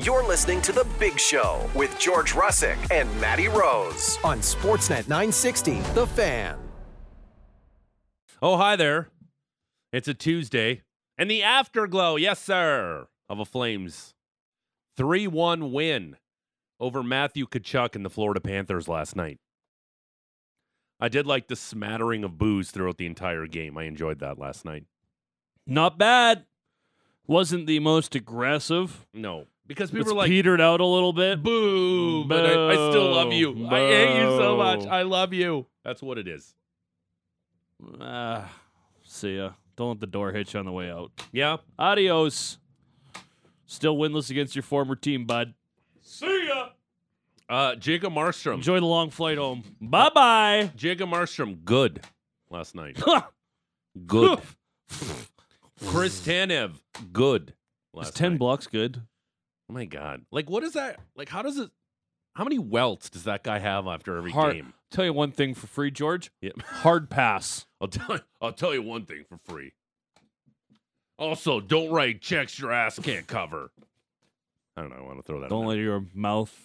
You're listening to The Big Show with George Russick and Matty Rose on Sportsnet 960, The Fan. Oh, hi there. It's a Tuesday. And the afterglow, yes, sir, of a Flames 3 1 win over Matthew Tkachuk and the Florida Panthers last night. I did like the smattering of booze throughout the entire game. I enjoyed that last night. Not bad. Wasn't the most aggressive. No, because people It's were like, petered out a little bit. boo, but I, I still love you. I hate you so much. I love you. That's what it is. Ah, see ya. Don't let the door hit you on the way out. Yeah. Adios. Still winless against your former team, bud. See ya. Uh, Jacob Markstrom. Enjoy the long flight home. Bye bye. Jacob Markstrom, good last night. Good. Chris Tanev, good. Is 10 night. blocks good? Oh my god! Like, what is that? Like, how does it? How many welts does that guy have after every game? Hard- game? Tell you one thing for free, George. Yep. Hard pass. I'll tell. I'll tell you one thing for free. Also, don't write checks your ass can't cover. I don't know. I want to throw that. Don't let your mouth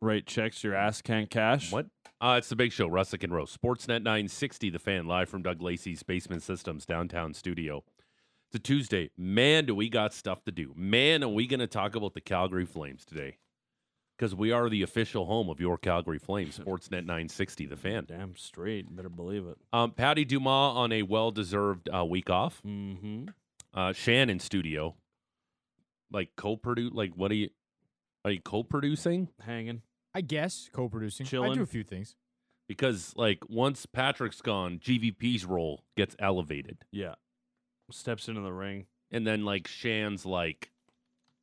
write checks your ass can't cash. What? Uh, it's the Big Show, Russick and Rose, Sportsnet 960, The Fan, live from Doug Lacey's Basement Systems downtown studio. It's a Tuesday. Man, do we got stuff to do. Man, are we going to talk about the Calgary Flames today? Because we are the official home of your Calgary Flames, Sportsnet 960, The Fan. Damn straight. Better believe it. Um, Patty Dumas on a well-deserved uh, week off. Mm-hmm. Uh, Shan in studio, like co-produce. Like, what are you? Are you co-producing? Hanging. I guess co-producing. I do a few things. Because like once Patrick's gone, GVP's role gets elevated, Yeah. Steps into the ring. and then like Shan's like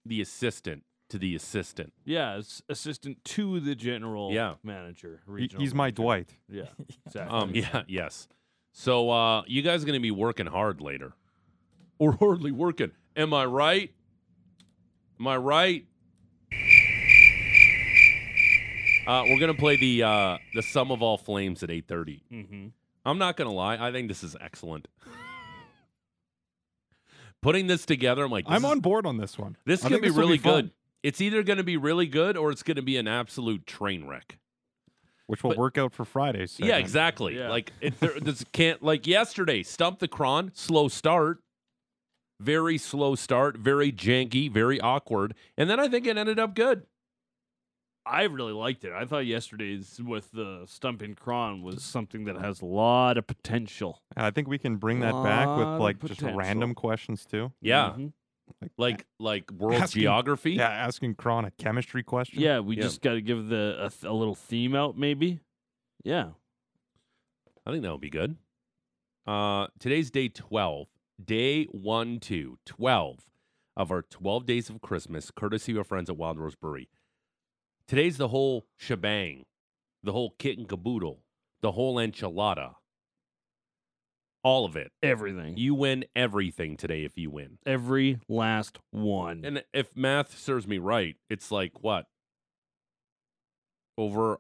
the assistant to the assistant. Yeah, it's assistant to the general Yeah. manager. He- regional he's my manager. Dwight. Yeah, exactly. Um, yeah, yes. So uh, you guys are gonna be working hard later, or hardly working. Am I right? Am I right? Uh, we're gonna play the uh, the sum of all flames at eight thirty. Mm-hmm. I'm not gonna lie. I think this is excellent. Putting this together, I'm like, this I'm is- on board on this one. This I can be this really fun, good. It's either going to be really good or it's going to be an absolute train wreck. which will but- work out for Fridays. Yeah, exactly. Yeah. Like it there, this can't like yesterday. Stump the Krahn, slow start, very slow start, very janky, very awkward, and then I think it ended up good. I really liked it. I thought yesterday's with the stumping Krahn was something that has a lot of potential. I think we can bring that back with like just potential. random questions too. Yeah, Mhm. like like world Asking- geography. Yeah, asking Krahn a chemistry question. Yeah, we Yeah. just got to give the a, th- a little theme out, maybe. Yeah. I think that would be good. Uh, today's day 12, day one, two, 12 of our 12 days of Christmas, courtesy of our friends at Wild Rose Brewery. Today's the whole shebang, the whole kit and caboodle, the whole enchilada. All of it. Everything. You win everything today if you win. Every last one. And if math serves me right, it's like what? Over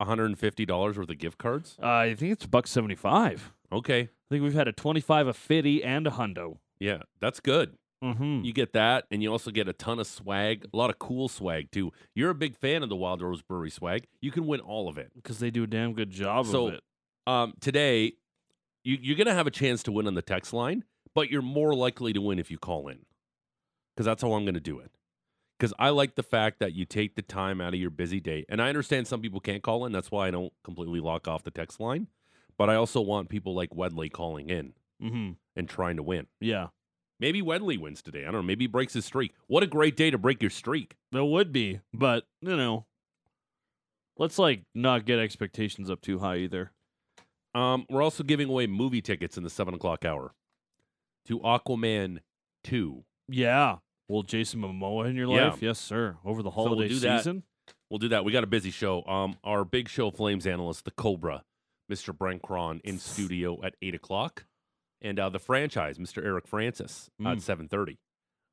$150 worth of gift cards? uh, I think it's buck seventy five. Okay. I think we've had a twenty five, a fifty, and a hundo. Yeah, that's good. Mm-hmm. You get that, and you also get a ton of swag, a lot of cool swag too. You're a big fan of the Wild Rose Brewery swag. You can win all of it. Because they do a damn good job So- of it. Um, today, you, you're gonna have a chance to win on the text line, but you're more likely to win if you call in, because that's how I'm gonna do it. Because I like the fact that you take the time out of your busy day, and I understand some people can't call in. That's why I don't completely lock off the text line. But I also want people like Wedley calling in Mm-hmm. and trying to win. Yeah. Maybe Wedley wins today. I don't know. Maybe he breaks his streak. What a great day to break your streak. There would be, but you know, let's like not get expectations up too high either. Um, we're also giving away movie tickets in the seven o'clock hour to Aquaman two. Yeah. Well, Jason Momoa in your Yeah. life, yes, sir. Over the we'll holiday do that. season, We'll do that. We got a busy show. Um, our big show Flames analyst, the Cobra, Mr. Brent Krahn, in studio at eight o'clock, and uh, the franchise, Mr. Eric Francis, at Mm. seven thirty,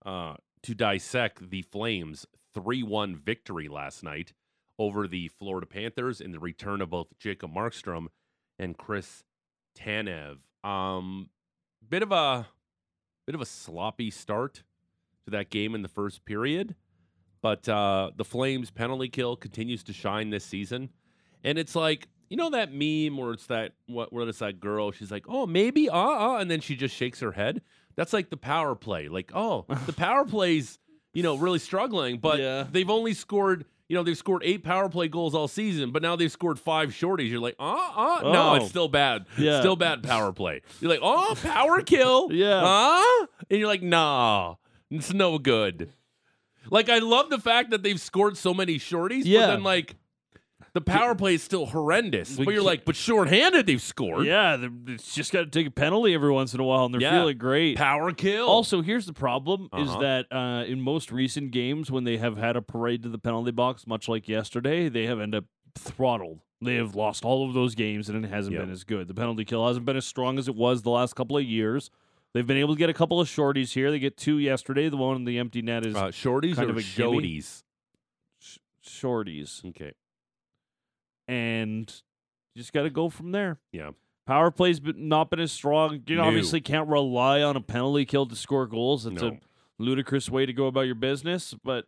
uh, to dissect the Flames three one victory last night over the Florida Panthers in the return of both Jacob Markstrom and Chris Tanev. Um, bit of a bit of a sloppy start to that game in the first period. But uh, the Flames penalty kill continues to shine this season, and it's like you know that meme where it's that what where it's that girl. She's like, oh maybe uh uh, and then she just shakes her head. That's like the power play. Like oh the power plays you know really struggling, but Yeah. they've only scored. You know they've scored eight power play goals all season, but now they've scored five shorties. You're like, uh, uh, no, Oh. it's still bad. Yeah. Still bad power play. You're like, oh, power kill. Yeah. Huh? And you're like, nah, it's no good. Like, I love the fact that they've scored so many shorties, Yeah. but then, like, the power play is still horrendous. But you're like, but shorthanded, they've scored. Yeah, they're- it's just got to take a penalty every once in a while, and they're Yeah. feeling great. Power kill. Also, here's the problem: is Uh-huh. that uh, in most recent games, when they have had a parade to the penalty box, much like yesterday, they have ended up throttled. They have lost all of those games, and it hasn't Yep. been as good. The penalty kill hasn't been as strong as it was the last couple of years. They've been able to get a couple of shorties here. They get two yesterday. The one in the empty net is uh, shorties kind or of a gimme. shodies? sh- shorties, Okay. And you just got to go from there. Yeah. Power plays not been as strong. You No. obviously can't rely on a penalty kill to score goals. It's No. a ludicrous way to go about your business, but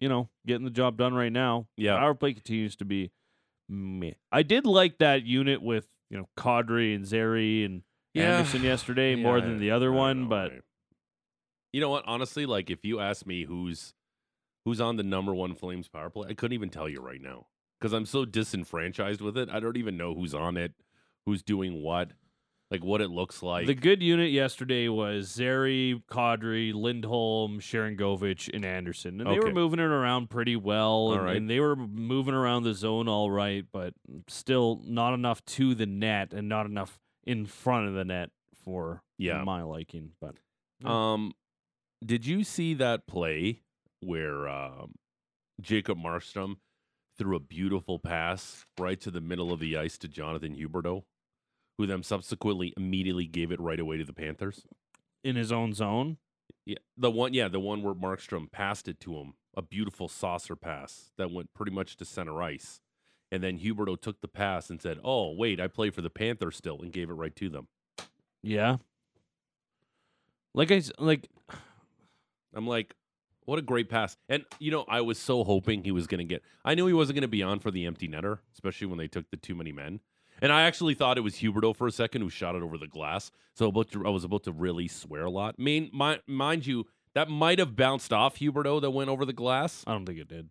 you know, getting the job done right now. Yeah. Power play continues to be meh. I did like that unit with, you know, Kadri and Zary and Yeah. Andersson yesterday more than the other one, know, but right. you know what? Honestly, like if you ask me who's who's on the number one Flames power play, I couldn't even tell you right now because I'm so disenfranchised with it. I don't even know who's on it, who's doing what, like what it looks like. the good unit yesterday was Zary, Kadri, Lindholm, Sharangovich, and Andersson. And they were moving it around pretty well. And, right. and they were moving around the zone all right, but still not enough to the net and not enough in front of the net for Yeah. my liking. But Um, did you see that play where um, Jacob Markstrom threw a beautiful pass right to the middle of the ice to Jonathan Huberdeau, who then subsequently immediately gave it right away to the Panthers? in his own zone, Yeah, the one, yeah, the one where Markstrom passed it to him, a beautiful saucer pass that went pretty much to center ice, and then Huberdeau took the pass and said, "Oh, wait, I play for the Panthers still," and gave it right to them. yeah. Like I like I'm like, what a great pass. And, you know, I was so hoping he was going to get, I knew he wasn't going to be on for the empty netter, especially when they took the too many men. And I actually thought it was Huberdeau for a second who shot it over the glass. So about to, I was about to really swear a lot. I mean, mi- mind you, that might have bounced off Huberdeau that went over the glass, I don't think it did.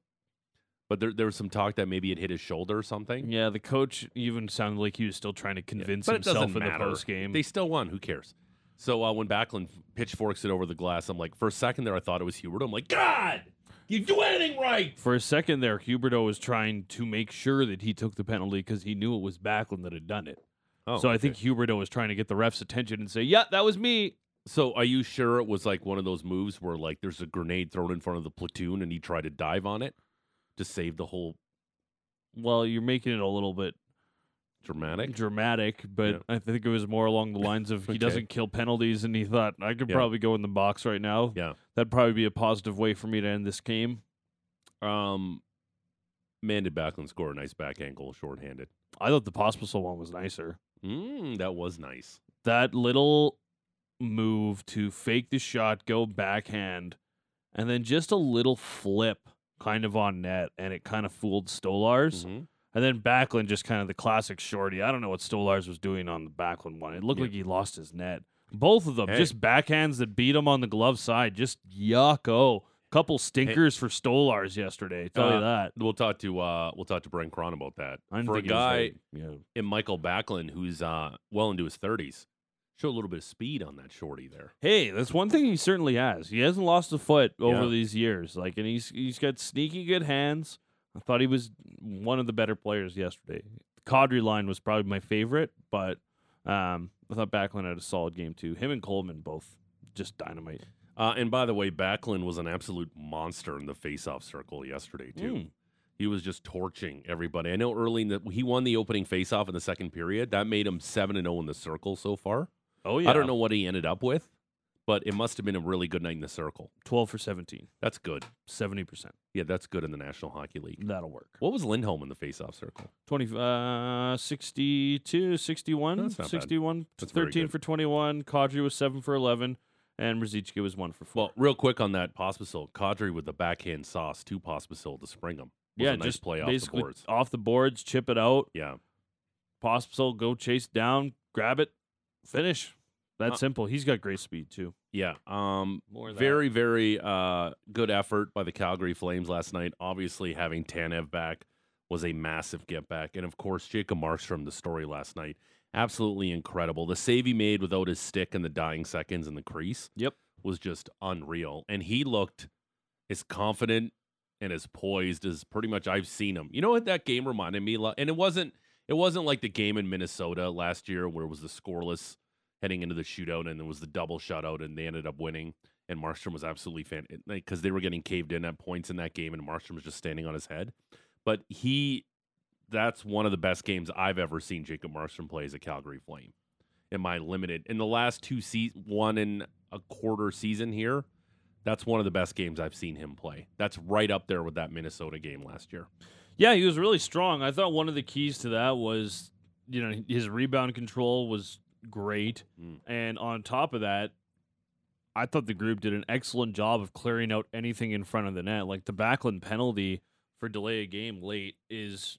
but there, there was some talk that maybe it hit his shoulder or something. Yeah, the coach even sounded like he was still trying to convince it himself in matter. the post game. They still won. Who cares? So uh, when Backlund pitchforks it over the glass, I'm like, for a second there, I thought it was Huberdeau. I'm like, God, you do anything right. For a second there, Huberdeau was trying to make sure that he took the penalty because he knew it was Backlund that had done it. Oh, so I think Huberdeau was trying to get the ref's attention and say, "Yeah, that was me." So are you sure it was like one of those moves where like there's a grenade thrown in front of the platoon and he tried to dive on it to save the whole Well, you're making it a little bit dramatic? dramatic, but Yeah. I think it was more along the lines of he doesn't kill penalties, and he thought I could Yeah. probably go in the box right now. Yeah. that'd probably be a positive way for me to end this game. Um, man, did Backlund score a nice back angle shorthanded? I thought the Pospisil one was nicer. Mm, that was nice. that little move to fake the shot, go backhand, and then just a little flip kind of on net, and it kind of fooled Stolarz. Mhm. And then Backlund just kind of the classic shorty. I don't know what Stolarz was doing on the Backlund one. It looked Yeah. like he lost his net. Both of them Hey. just backhands that beat him on the glove side. Just yucko. Couple stinkers for Stolarz yesterday. Tell Uh, you that. We'll talk to uh we'll talk to Brent Krahn about that. I didn't For a think he was guy yeah. in Mikael Backlund who's uh well into his thirties, show a little bit of speed on that shorty there. Hey, that's one thing he certainly has. He hasn't lost a foot over Yeah. these years. Like, and he's he's got sneaky good hands. I thought he was one of the better players yesterday. The Kadri line was probably my favorite, but um, I thought Backlund had a solid game too. Him and Coleman both just dynamite. Uh, and by the way, Backlund was an absolute monster in the face-off circle yesterday too. Mm. He was just torching everybody. I know early in the he won the opening face-off in the second period. That made him seven and zero in the circle so far. Oh yeah, I don't know what he ended up with, but it must have been a really good night in the circle. Twelve for 17, That's good. 70 percent. Yeah, that's good in the National Hockey League. That'll work. What was Lindholm in the face-off circle? 20, uh, 62, 61, That's not bad. 61, That's very 13 good. for 21. Kadri was 7 for 11. and Ruzicka was one for four. Well, real quick on that Pospisil, Kadri with the backhand sauce to Pospisil to spring him. Was yeah, a nice just play off the basically boards. off the boards, chip it out. Yeah, Pospisil, go chase down, grab it, finish. That Uh, simple. He's got great speed too. yeah. Um, More very, very uh, good effort by the Calgary Flames last night. Obviously, having Tanev back was a massive get back, and of course, Jacob Markstrom, the story last night, absolutely incredible. The save he made without his stick in the dying seconds in the crease, Yep. was just unreal, and he looked as confident and as poised as pretty much I've seen him. You know what that game reminded me, lo- and it wasn't. It wasn't like the game in Minnesota last year where it was the scoreless heading into the shootout and it was the double shutout and they ended up winning. And Markstrom was absolutely fantastic because they were getting caved in at points in that game and Markstrom was just standing on his head. But he, that's one of the best games I've ever seen Jacob Markstrom play as a Calgary Flame. In my limited, in the last two se- one and a quarter season here, that's one of the best games I've seen him play. That's right up there with that Minnesota game last year. Yeah, he was really strong. I thought one of the keys to that was, you know, his rebound control was great. Mm. And on top of that, I thought the group did an excellent job of clearing out anything in front of the net. Like the Backlund penalty for delay a game late is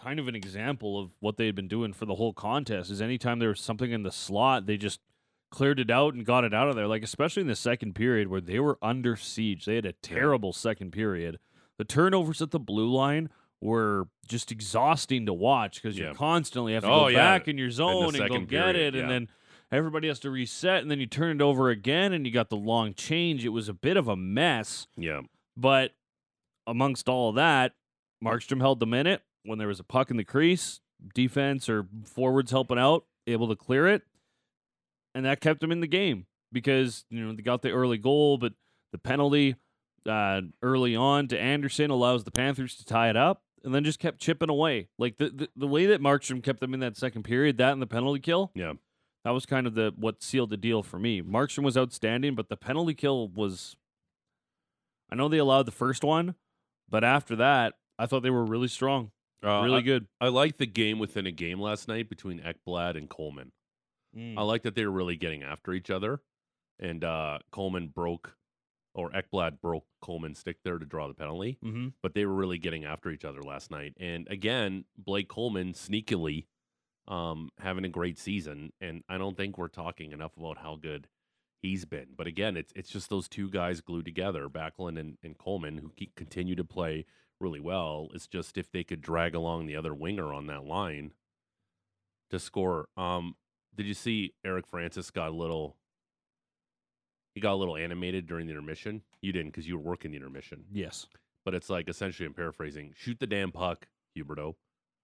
kind of an example of what they had been doing for the whole contest. Is anytime there was something in the slot, they just cleared it out and got it out of there. Like especially in the second period where they were under siege. They had a terrible second period. The turnovers at the blue line were just exhausting to watch because Yeah. you constantly have to Oh, go yeah. back in your zone and go get period, it, and then everybody has to reset, and then you turn it over again, and you got the long change. It was a bit of a mess, Yeah. but amongst all of that, Markstrom held the minute when there was a puck in the crease, defense or forwards helping out, able to clear it, and that kept them in the game because you know they got the early goal, but the penalty uh, early on to Andersson allows the Panthers to tie it up, and then just kept chipping away. Like the the, the way that Markstrom kept them in that second period, that and the penalty kill, Yeah. that was kind of the what sealed the deal for me. Markstrom was outstanding, but the penalty kill was. I know they allowed the first one, but after that, I thought they were really strong, Uh, really I, good. I like the game within a game last night between Ekblad and Coleman. Mm. I like that they were really getting after each other, and uh, Coleman broke, or Ekblad broke Coleman's stick there to draw the penalty. Mm-hmm. But they were really getting after each other last night. And again, Blake Coleman sneakily um, having a great season, and I don't think we're talking enough about how good he's been. But again, it's it's just those two guys glued together, Backlund and, and Coleman, who keep, continue to play really well. It's just if they could drag along the other winger on that line to score. Um, did you see Eric Francis got a little? He got a little animated during the intermission. You didn't because you were working the intermission. Yes. But it's like essentially, I'm paraphrasing: shoot the damn puck, Huberdeau.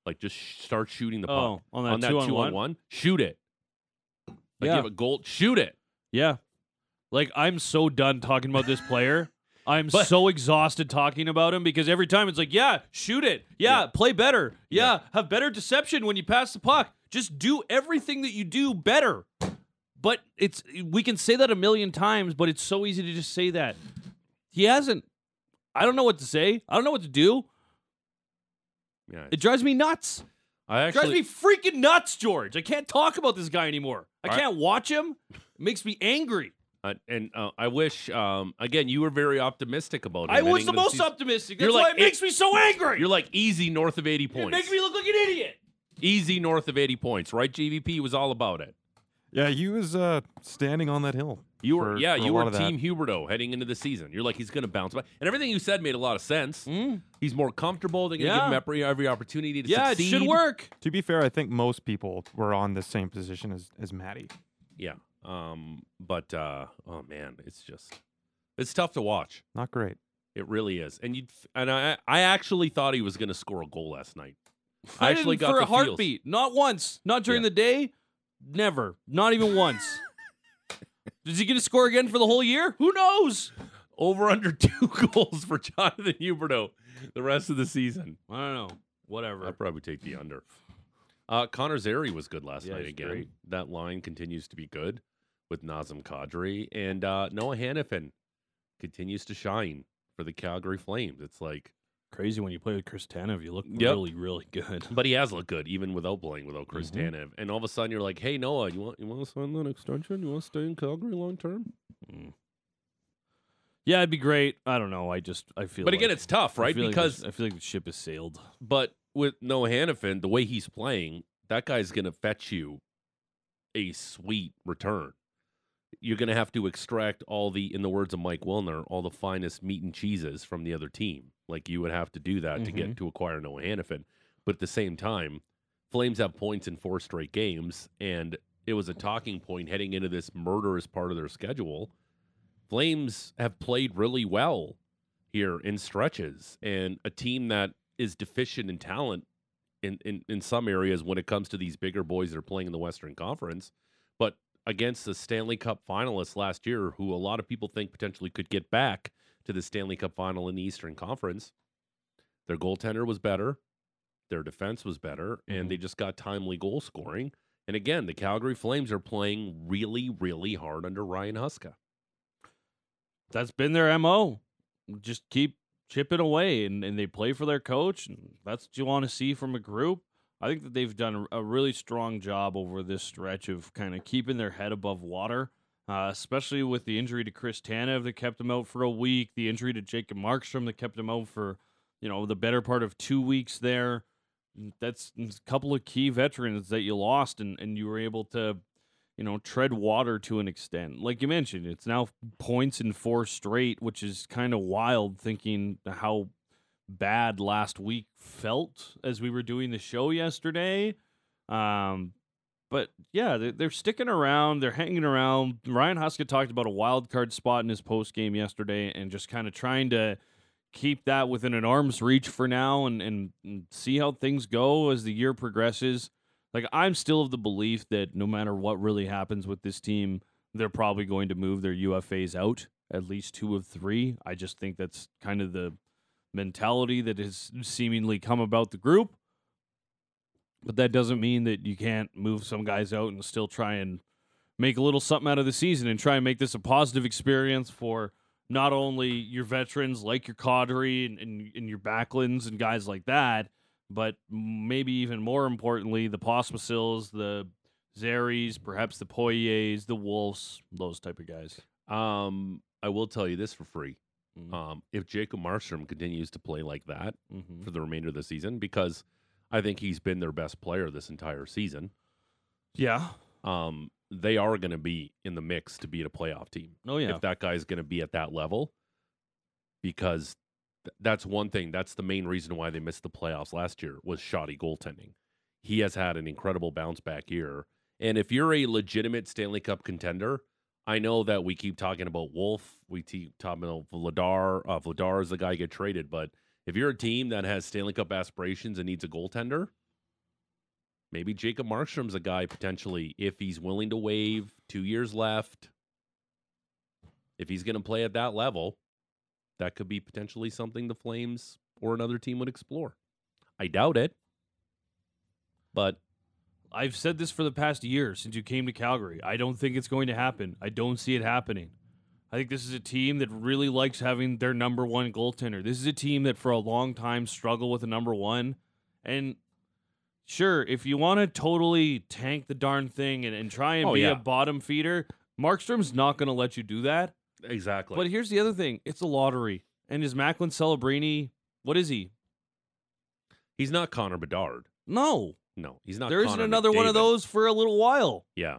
Like just sh- start shooting the Oh, puck on that on that two on two one? on one. Shoot it. Like Yeah. you have a goal. Shoot it. Yeah. Like I'm so done talking about this player. I'm But- so exhausted talking about him because every time it's like, yeah, shoot it. Yeah, Yeah. play better. Yeah, Yeah. have better deception when you pass the puck. Just do everything that you do better. But it's we can say that a million times, but it's so easy to just say that. He hasn't. I don't know what to say. I don't know what to do. Yeah. It drives me nuts. I It drives me freaking nuts, George. I can't talk about this guy anymore. I I- can't watch him. It makes me angry. uh, and uh, I wish. Um, again, you were very optimistic about. it. I was the most season. optimistic. That's You're why like, it makes me so angry. You're like easy north of 80 points. It makes me look like an idiot. easy north of 80 points, right? GVP was all about it. Yeah, he was uh, standing on that hill. You were, for- yeah, for you were. Team Huberdeau heading into the season. You're like he's going to bounce back, and everything you said made a lot of sense. Mm. He's more comfortable. They're going to give Yeah. him every, every opportunity to Yeah, succeed. it should work. To be fair, I think most people were on the same position as as Maddie. Yeah. Um. But uh. Oh man, it's just it's tough to watch. Not great. It really is. And you and I I actually thought he was going to score a goal last night. I I actually didn't got for the a feels. heartbeat. Not once. Not during Yeah. the day. Never. Not even once. Is he going to score again for the whole year? Who knows? Over under two goals for Jonathan Huberdeau the rest of the season. I don't know. Whatever. I'd probably take the under. Uh, Connor Zary was good last Yeah, night again. great. That line continues to be good with Nazem Kadri and uh, Noah Hanifin continues to shine for the Calgary Flames. It's like Crazy when you play with Chris Tanev, you look Yep. really, really good. But he has looked good even without playing without Chris Mhm. Tanev. And all of a sudden you're like, hey Noah, you want you want to sign that extension? You want to stay in Calgary long term? Mm. Yeah, it'd be great. I don't know. I just I feel. But again, it's tough, right? like because this- I feel like the ship has sailed. but with Noah Hanifin, the way he's playing, that guy's gonna fetch you a sweet return. You're gonna have to extract all the, in the words of Mike Wilner, all the finest meat and cheeses from the other team. Like you would have to do that to get mm-hmm. to acquire Noah Hanifin. But at the same time, Flames have points in four straight games, and it was a talking point heading into this murderous part of their schedule. Flames have played really well here in stretches, and a team that is deficient in talent in, in, in some areas when it comes to these bigger boys that are playing in the Western Conference, but against the Stanley Cup finalists last year, who a lot of people think potentially could get back to the Stanley Cup final in the Eastern Conference, their goaltender was better, their defense was better, and mm-hmm. they just got timely goal scoring. And again, the Calgary Flames are playing really, really hard under Ryan Huska. That's been their mo. Just keep chipping away, and, and they play for their coach, and that's what you want to see from a group. I think that they've done a really strong job over this stretch of kind of keeping their head above water, uh, especially with the injury to Chris Tanev that kept him out for a week, the injury to Jacob Markstrom that kept him out for, you know, the better part of two weeks there. That's a couple of key veterans that you lost, and, and you were able to you know, tread water to an extent. Like you mentioned, it's now points in four straight, which is kind of wild thinking how bad last week felt as we were doing the show yesterday. Um, but yeah, they're, they're sticking around. They're hanging around. Ryan Huska talked about a wild card spot in his post game yesterday, and just kind of trying to keep that within an arm's reach for now, and, and and see how things go as the year progresses. Like I'm still of the belief that no matter what really happens with this team, they're probably going to move their UFAs out, at least two of three. I just think that's kind of the mentality that has seemingly come about the group. But that doesn't mean that you can't move some guys out and still try and make a little something out of the season and try and make this a positive experience for not only your veterans like your Kadri and, and, and your Backlunds and guys like that, but maybe even more importantly, the Pospisil's, the Zarys, perhaps the Poyers, the Wolves, those type of guys. Um, I will tell you this for free. Mhm. Um, if Jacob Markstrom continues to play like that Mhm. for the remainder of the season, because I think he's been their best player this entire season, Yeah. um, they are going to be in the mix to be a playoff team. Oh yeah. If that guy's going to be at that level, because th- that's one thing. That's the main reason why they missed the playoffs last year was shoddy goaltending. He has had an incredible bounce back year, and if you're a legitimate Stanley Cup contender, I know that we keep talking about Wolf, we keep talking about Vladar. Uh, Vladar is the guy get traded, but if you're a team that has Stanley Cup aspirations and needs a goaltender, maybe Jacob Markstrom's a guy potentially if he's willing to waive two years left. If he's going to play at that level, that could be potentially something the Flames or another team would explore. I doubt it, but I've said this for the past year since you came to Calgary. I don't think it's going to happen. I don't see it happening. I think this is a team that really likes having their number one goaltender. This is a team that for a long time struggled with a number one. And sure, if you want to totally tank the darn thing and, and try and Oh, be yeah. a bottom feeder, Markstrom's not going to let you do that. exactly. But here's the other thing it's a lottery. And is Macklin Celebrini, what is he? he's not Connor Bedard. No. No, he's not. There isn't another one of those for a little while. Yeah,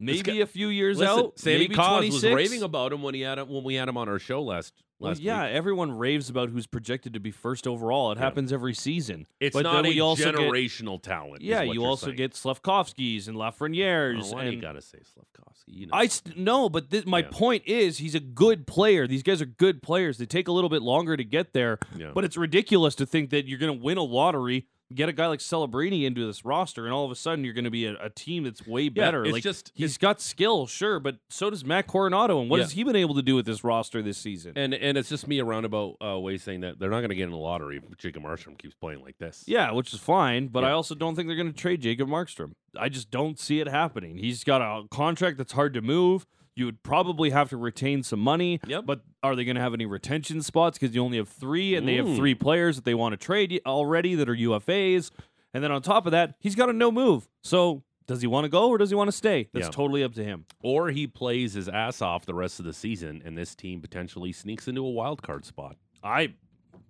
Maybe guy- a few years Listen, out. Sammy maybe Cos 26. was raving about him when he had him, when we had him on our show last Well, yeah, week. everyone raves about who's projected to be first overall. It Yeah. happens every season. It's but not a we also get- generational talent. Yeah, you also saying. get Slavkovskis and Lafrenières. Oh, do you gotta say Slavkovsky? You know. I st- no, but th- my Yeah. point is he's a good player. These guys are good players. They take a little bit longer to get there, Yeah. but it's ridiculous to think that you're going to win a lottery, get a guy like Celebrini into this roster, and all of a sudden you're going to be a, a team that's way better. it's like just- he's got skill, sure, but so does Matt Coronato. And what Yeah. has he been able to do with this roster this season? and and it's just me a roundabout uh, way saying that they're not going to get in the lottery if Jacob Markstrom keeps playing like this. Yeah, which is fine, but I also don't think they're going to trade Jacob Markstrom. I just don't see it happening. He's got a contract that's hard to move. You would probably have to retain some money. Yep. But are they going to have any retention spots because you only have three, and they have Mm. three players that they want to trade already that are UFAs, and then on top of that, he's got a no move. So does he want to go or does he want to stay? That's Yeah. totally up to him. Or he plays his ass off the rest of the season, and this team potentially sneaks into a wild card spot. I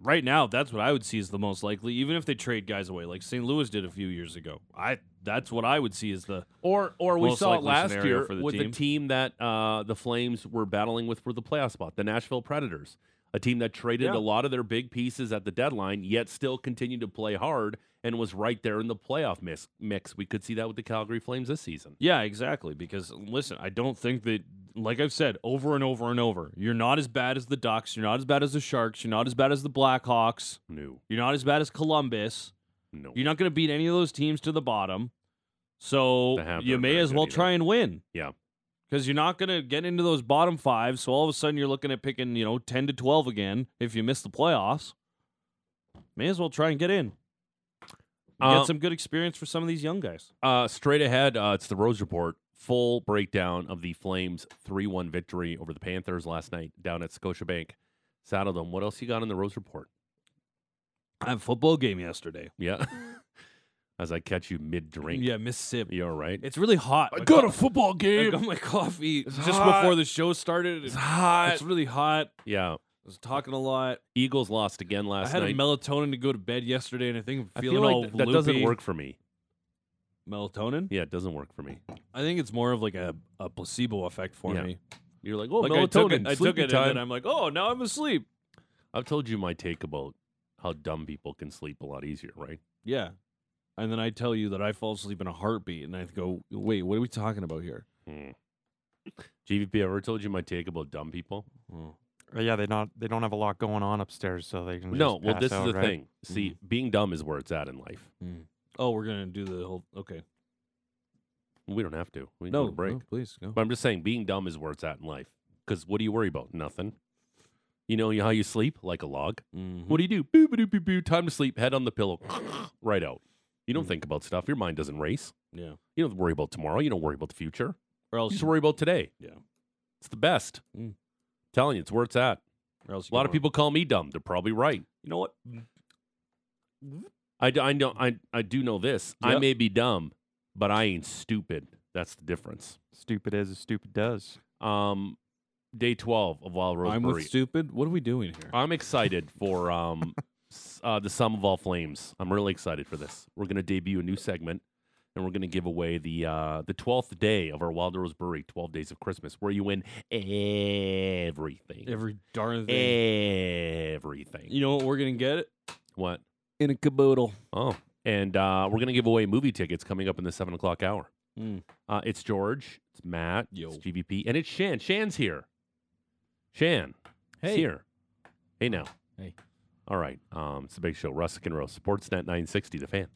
right now that's what I would see as the most likely, even if they trade guys away like St. Louis did a few years ago. I that's what I would see as the Or or we saw it last year the with the team. team that uh, the Flames were battling with for the playoff spot, the Nashville Predators, a team that traded Yeah. a lot of their big pieces at the deadline, yet still continued to play hard and was right there in the playoff mix. mix. We could see that with the Calgary Flames this season. Yeah, exactly. Because listen, I don't think that, like I've said over and over and over, you're not as bad as the Ducks. You're not as bad as the Sharks. You're not as bad as the Blackhawks. No, You're not as bad as Columbus. no. You're not going to beat any of those teams to the bottom. So you may as well either. try and win. Yeah. Because you're not going to get into those bottom five. So all of a sudden you're looking at picking, you know, 10 to 12 again if you miss the playoffs. May as well try and get in. Uh, Get some good experience for some of these young guys. Uh, straight ahead, uh, it's the Rose Report. Full breakdown of the Flames' 3 1 victory over the Panthers last night down at Scotiabank. Saddledome. What else you got in the Rose Report? I have a football game yesterday. Yeah. As I catch you mid drink. Yeah, Mississippi. You're right. It's really hot. I My got co- a uh, football game. I got my coffee It's just hot. before the show started. It's It's, hot. it's really hot. yeah. I was talking a lot. Eagles lost again last night. I had night. a melatonin to go to bed yesterday, and I think I'm I feeling feel all like th- that doesn't work for me. Melatonin? Yeah, it doesn't work for me. I think it's more of like a, a placebo effect for Yeah. me. You're like, oh, like melatonin. I took it, I took sleepy it, time. and then I'm like, oh, now I'm asleep. I've told you my take about how dumb people can sleep a lot easier, right? Yeah. And then I tell you that I fall asleep in a heartbeat, and I go, wait, what are we talking about here? Hmm. GVP, ever told you my take about dumb people? Oh. Uh, yeah, they not they don't have a lot going on upstairs, so they can. No, just well, this out, is the right? thing. See, being dumb is where it's at in life. Oh, we're gonna do the whole. Okay. We don't have to. We can No, go to break. no, please go. But I'm just saying, being dumb is where it's at in life. Because what do you worry about? Nothing. You know how you sleep? Like a log. Mhm. What do you do? Boo, boo, boo, boo. Time to sleep. Head on the pillow. right out. You don't Mm. think about stuff. Your mind doesn't race. Yeah. You don't worry about tomorrow. You don't worry about the future. Or You else, just worry about today. yeah. It's the best. Mm. Telling you, it's where it's at. Or else A lot of people call me dumb. They're probably right. You know what? I, d- I know I, I do know this. I may be dumb, but I ain't stupid. That's the difference. Stupid as a stupid does. Um, day twelve of Wild Rose I'm Brewery. with stupid. What are we doing here? I'm excited for um, s- uh, the sum of all flames. I'm really excited for this. We're gonna debut a new segment, and we're gonna give away the uh, the twelfth day of our Wild Rose Brewery, Twelve Days of Christmas, where you win everything, Every darn thing. everything. You know what we're gonna get? What? In a caboodle. Oh, and uh, we're gonna give away movie tickets coming up in the seven o'clock hour. Mm. Uh, it's George, it's Matt, Yo. it's GVP, and it's Shan. Shan's here. Shan, he's Hey. here. Hey now. Hey. All right. Um, it's the big show. Russick and Rose, Sportsnet 960, the fan.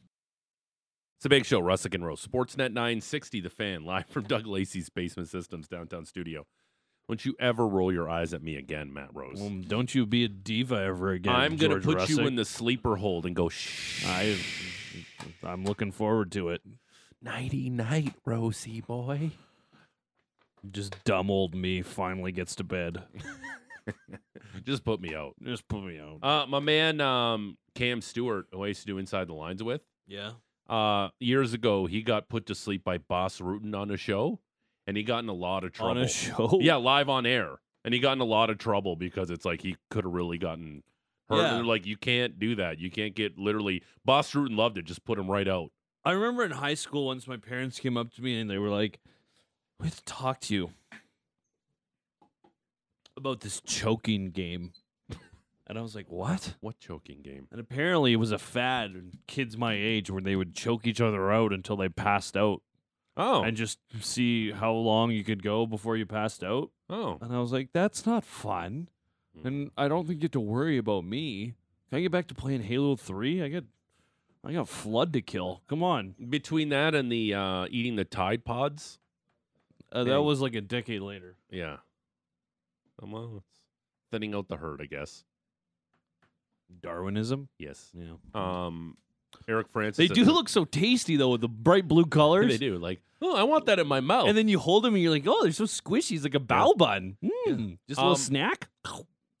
It's the big show. Russick and Rose, Sportsnet 960, the fan, live from Doug Lacey's Basement Systems downtown studio. Don't you ever roll your eyes at me again, Matt Rose. Well, don't you be a diva ever again. I'm gonna George put you in the sleeper hold and go shh. I, I'm looking forward to it. Nighty night, Rosie boy. Just dumb old me finally gets to bed. Just put me out. Just put me out. Uh, my man um, Cam Stewart, who I used to do Inside the Lines with, yeah. uh, years ago, he got put to sleep by Boss Rutan on a show, and he got in a lot of trouble. On a show. Yeah, live on air. And he got in a lot of trouble because it's like he could have really gotten hurt. Yeah. They're like, you can't do that. You can't get literally. Boss Rutan loved it. Just put him right out. I remember in high school once my parents came up to me and they were like, "We have to talk to you about this choking game." And I was like, "What?" What choking game? And apparently it was a fad in kids my age where they would choke each other out until they passed out Oh. and just see how long you could go before you passed out. oh. And I was like, "That's not fun." Mm. And I don't think you have to worry about me. Can I get back to playing Halo 3? I got I got flood to kill. Come on. Between that and the uh, eating the Tide Pods, Uh, that was like a decade later. yeah. Well, it's thinning out the herd, I guess. Darwinism? Yes. Yeah. Um, Eric Francis. They do look so tasty though with the bright blue colors. They do. Like, oh, I want that in my mouth. And then you hold them and you're like, oh, they're so squishy. It's like a bow bun. Mm, Just a little Um, snack.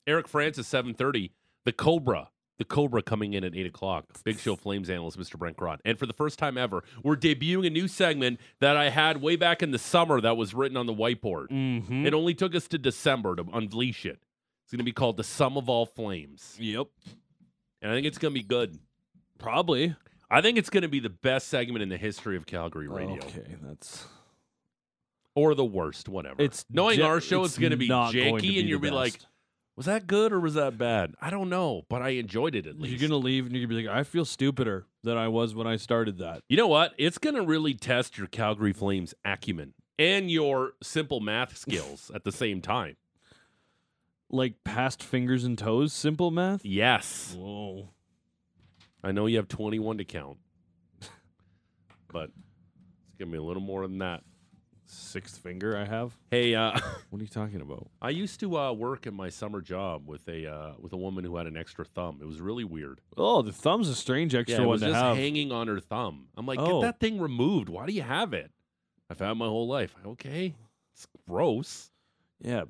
Eric Francis, seven thirty. The Cobra. The Cobra coming in at eight o'clock. Big Show Flames analyst, Mr. Brent Krahn. And for the first time ever, we're debuting a new segment that I had way back in the summer that was written on the whiteboard. Mm-hmm. It only took us to December to unleash it. It's going to be called The Sum of All Flames. Yep. And I think it's going to be good. Probably. I think it's going to be the best segment in the history of Calgary radio. Okay, that's Or the worst, whatever. it's Knowing our show, it's, going to be not going to janky, and you'll be like. Was that good or was that bad? I don't know, but I enjoyed it at least. you're gonna leave and you're gonna be like, I feel stupider than I was when I started that. You know what? It's going to really test your Calgary Flames acumen and your simple math skills at the same time. Like past fingers and toes, simple math. Yes. Whoa. I know you have 21 to count, but it's going to be a little more than that. Sixth finger I have. Hey, uh, What are you talking about? I used to uh, work in my summer job with a uh, with a woman who had an extra thumb. It was really weird. Oh, the thumb's a strange extra yeah, it one was to just have. hanging on her thumb. I'm like, Oh. get that thing removed. Why do you have it? I've had it my whole life. Okay, it's gross. yeah.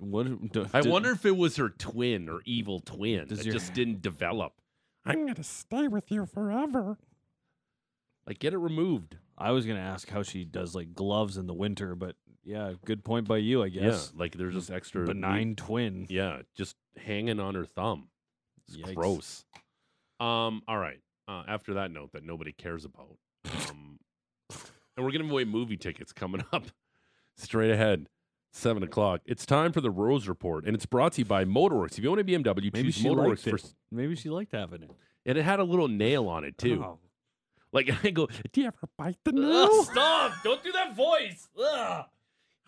What? d- I did- wonder if it was her twin or evil twin Does that your- just didn't develop. I'm gonna stay with you forever. Like, get it removed. I was gonna ask how she does like gloves in the winter, but yeah, good point by you, I guess. Yeah, like there's just extra Benign twin. Yeah, just hanging on her thumb. It's Yikes. gross. Um. All right. Uh, after that note that nobody cares about, um, and we're giving away movie tickets coming up straight ahead, seven o'clock. It's time for the Rose Report, and it's brought to you by Motorworks. If you own a BMW, Maybe choose Motorworks for. Maybe she liked having it And it had a little nail on it too. Oh. Like I go, Do you ever bite the Ugh, nail? stop! Don't do that voice. Ugh.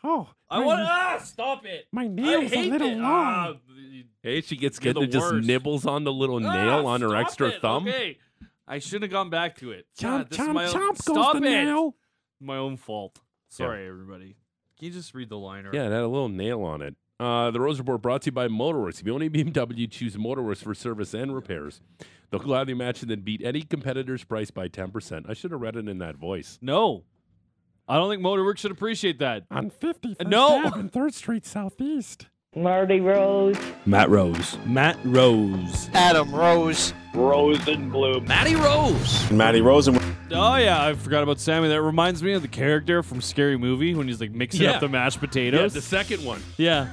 Oh, I my- want. Ah, stop it. My I nail's a little it. long. Ah, hey, she gets You're good the and just worst. nibbles on the little ah, nail on her extra it. thumb. Okay. I shouldn't have gone back to it. God, chomp, this is chomp, my own, chomp goes stop the it. nail. My own fault. Sorry, everybody. Can you just read the liner? Yeah, it had a little nail on it. Uh, the Rose Report brought to you by Motorworks. If you own a BMW, choose Motorworks for service and repairs. They'll gladly match and then beat any competitor's price by 10%. I should have read it in that voice. No. I don't think Motorworks should appreciate that. On 51st No. Ave and 3rd Street Southeast. Marty Rose. Matt Rose. Matt Rose. Adam Rose. Rose and Blue. Matty Rose. Matty Rose. And Oh yeah, I forgot about Sammy. That reminds me of the character from Scary Movie when he's like mixing Yeah. up the mashed Yeah, potatoes. the second one. Yeah.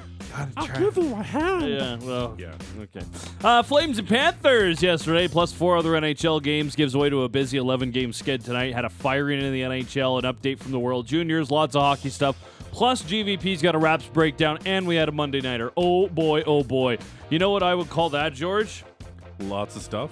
I'll give you a hand. Yeah, well, Yeah. okay. Uh, Flames and Panthers yesterday, plus four other NHL games, gives way to a busy 11 game skid tonight. Had a firing in the NHL, an update from the World Juniors, lots of hockey stuff. Plus, GVP's got a Raps breakdown, and we had a Monday Nighter. Oh boy, oh boy. You know what I would call that, George? Lots of stuff.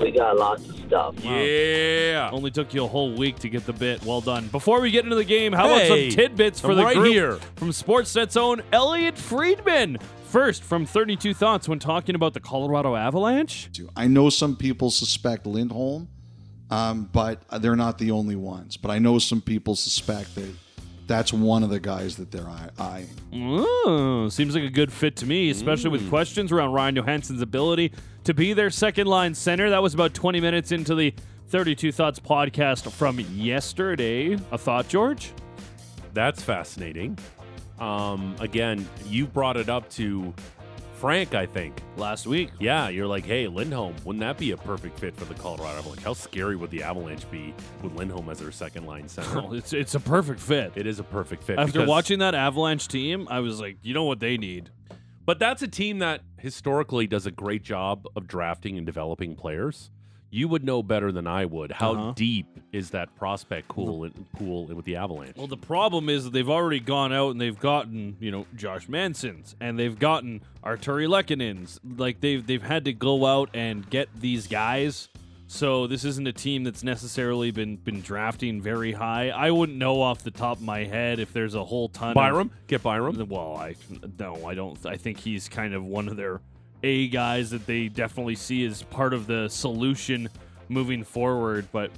We got lots of stuff. Yeah. Only took you a whole week to get the bit. Well done. Before we get into the game, how about some tidbits for I'm the right group here. from Sportsnet's own Elliotte Friedman? First, from 32 Thoughts when talking about the Colorado Avalanche. I know some people suspect Lindholm, um, but they're not the only ones. But I know some people suspect that that's one of the guys that they're eyeing. Oh, seems like a good fit to me, especially with questions around Ryan Johansen's ability to be their second line center. That was about 20 minutes into the 32 Thoughts podcast from yesterday. A thought, George? That's fascinating. Um, again, you brought it up to Frank, I think. Last week. Yeah, you're like, hey, Lindholm, wouldn't that be a perfect fit for the Colorado Avalanche? How scary would the Avalanche be with Lindholm as their second line center? Oh, it's, it's a perfect fit. it is a perfect fit. After watching that Avalanche team, I was like, you know what they need? But that's a team that historically does a great job of drafting and developing players. You would know better than I would. How Uh-huh. deep is that prospect pool pool with the Avalanche? Well, the problem is that they've already gone out and they've gotten, you know, Josh Mansons and they've gotten Artturi Lehkonen's. Like they've they've had to go out and get these guys. So this isn't a team that's necessarily been been drafting very high. I wouldn't know off the top of my head if there's a whole ton. of- Byram, get Byram. Well, I no, I don't. I think he's kind of one of their A guys that they definitely see as part of the solution moving forward. But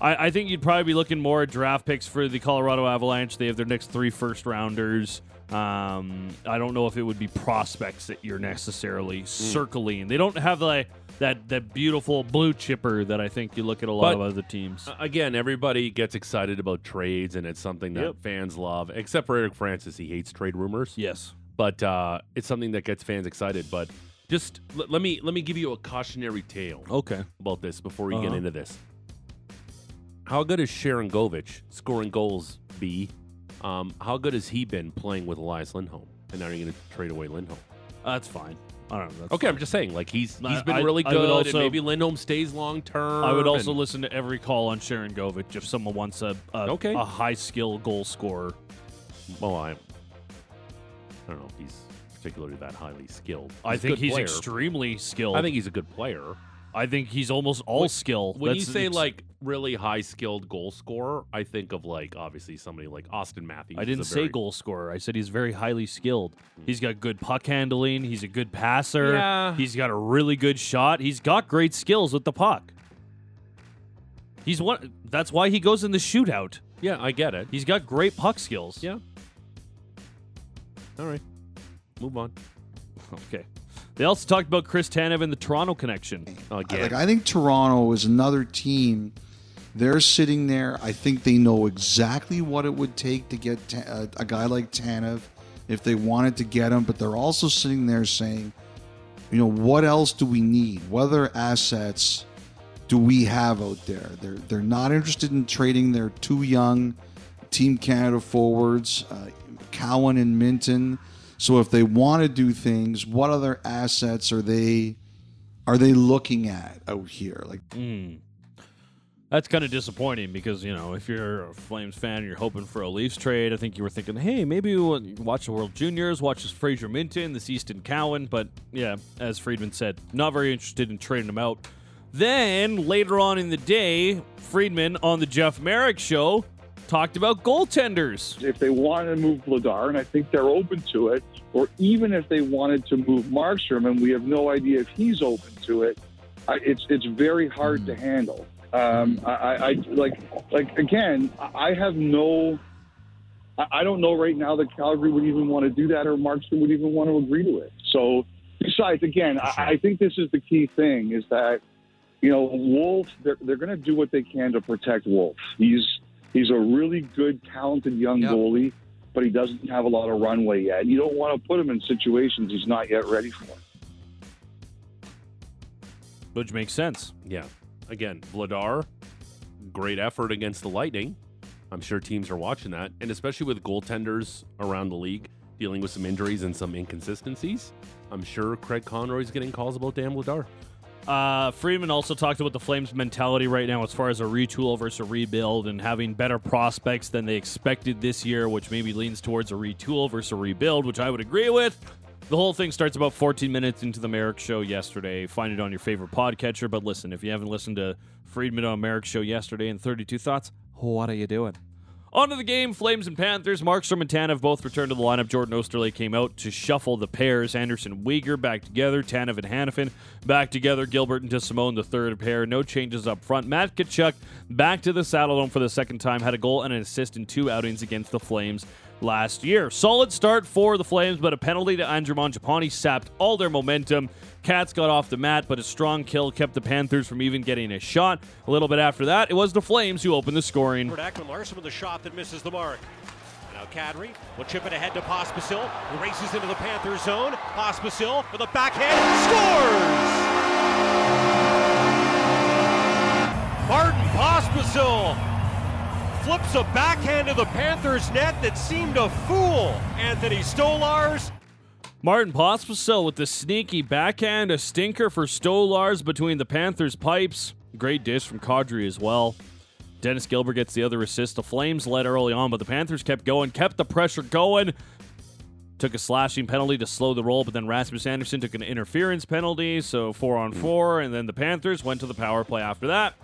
I, I think you'd probably be looking more at draft picks for the Colorado Avalanche. They have their next three first rounders. Um, I don't know if it would be prospects that you're necessarily circling. They don't have like that that beautiful blue chipper that I think you look at a lot But- of other teams. Again, everybody gets excited about trades, and it's something that Yep. fans love. Except for Eric Francis, he hates trade rumors. yes. but uh, it's something that gets fans excited. But just l- let me let me give you a cautionary tale Okay. about this before we get Uh-huh. into this. How good is Sharangovich scoring goals? B. Um, how good has he been playing with Elias Lindholm? And now you're going to trade away Lindholm. That's fine. I don't know. That's Okay, I'm just saying, like he's I- he's been I- really I good, would and also- maybe Lindholm stays long term. I would also and- listen to every call on Sharon Govich if someone wants a a, Okay. a high skill goal scorer. Well, I, I don't know if he's particularly that highly skilled. I He's a think he's player. extremely skilled. I think he's a good player. I think he's almost all When- skill. When you say like really high skilled goal scorer, I think of like obviously somebody like Auston Matthews. I didn't say very- goal scorer. I said he's very highly skilled. Hmm. He's got good puck handling. He's a good passer. Yeah. He's got a really good shot. He's got great skills with the puck. He's one. That's why he goes in the shootout. Yeah, I get it. He's got great puck skills. Yeah. All right, move on. Okay. They also talked about Chris Tanev and the Toronto connection. Again, Like I think Toronto is another team. They're sitting there. I think they know exactly what it would take to get Ta- uh, a guy like Tanev if they wanted to get him. But they're also sitting there saying, you know, what else do we need? What other assets do we have out there? They're they're not interested in trading their two young Team Canada forwards, uh, Cowan and Minten. So if they want to do things, what other assets are they are they looking at out here? Like hmm. That's kind of disappointing because, you know, if you're a Flames fan and you're hoping for a Leafs trade, I think you were thinking, hey, maybe we'll watch the World Juniors, watch this Fraser Minten, this Easton Cowan. But yeah, as Friedman said, not very interested in trading them out. Then later on in the day, Friedman on the Jeff Marek show talked about goaltenders. if they wanted to move Vladar, and I think they're open to it, or even if they wanted to move Markstrom, and we have no idea if he's open to it, it's it's very hard to handle. Um, I, I, I like like again, I have no. I I don't know right now that Calgary would even want to do that, or Markstrom would even want to agree to it. So, besides, again, I, I think this is the key thing: is that you know, Wolf, they're, they're going to do what they can to protect Wolf. He's he's a really good, talented young Yep. goalie, but he doesn't have a lot of runway yet. You don't want to put him in situations he's not yet ready for. Which makes sense. yeah. Again, Vladar, great effort against the Lightning. I'm sure teams are watching that, and especially with goaltenders around the league dealing with some injuries and some inconsistencies. I'm sure Craig Conroy's getting calls about Dan Vladar. Uh, Friedman also talked about the Flames' mentality right now as far as a retool versus a rebuild and having better prospects than they expected this year, which maybe leans towards a retool versus a rebuild, which I would agree with. The whole thing starts about 14 minutes into the Marek Show yesterday. Find it on your favorite podcatcher. But listen, if you haven't listened to Friedman on Marek Show yesterday and 32 Thoughts, what are you doing? On to the game, Flames and Panthers. Markstrom and Tanev both returned to the lineup. Jordan Oesterle came out to shuffle the pairs. Andersson Weegar back together. Tanev and Hanifin back together. Gilbert and DeSimone the third pair. No changes up front. Matt Tkachuk back to the Saddledome for the second time. Had a goal and an assist in two outings against the Flames last year. Solid start for the Flames, but a penalty to Andrew Mangiapane sapped all their momentum. Cats got off the mat, but a strong kill kept the Panthers from even getting a shot. A little bit after that, it was the Flames who opened the scoring. Ekman Larsson with a shot that misses the mark. Now Kadri will chip it ahead to Pospisil, who races into the Panthers zone. Pospisil with a backhand scores! Martin Pospisil flips a backhand to the Panthers net that seemed to fool Anthony Stolarz. Martin Pospisil with the sneaky backhand, a stinker for Stolarz between the Panthers' pipes. Great dish from Kadri as well. Dennis Gilbert gets the other assist. The Flames led early on, but the Panthers kept going, kept the pressure going. Took a slashing penalty to slow the roll, but then Rasmus Andersson took an interference penalty, so four on four, and then the Panthers went to the power play after that.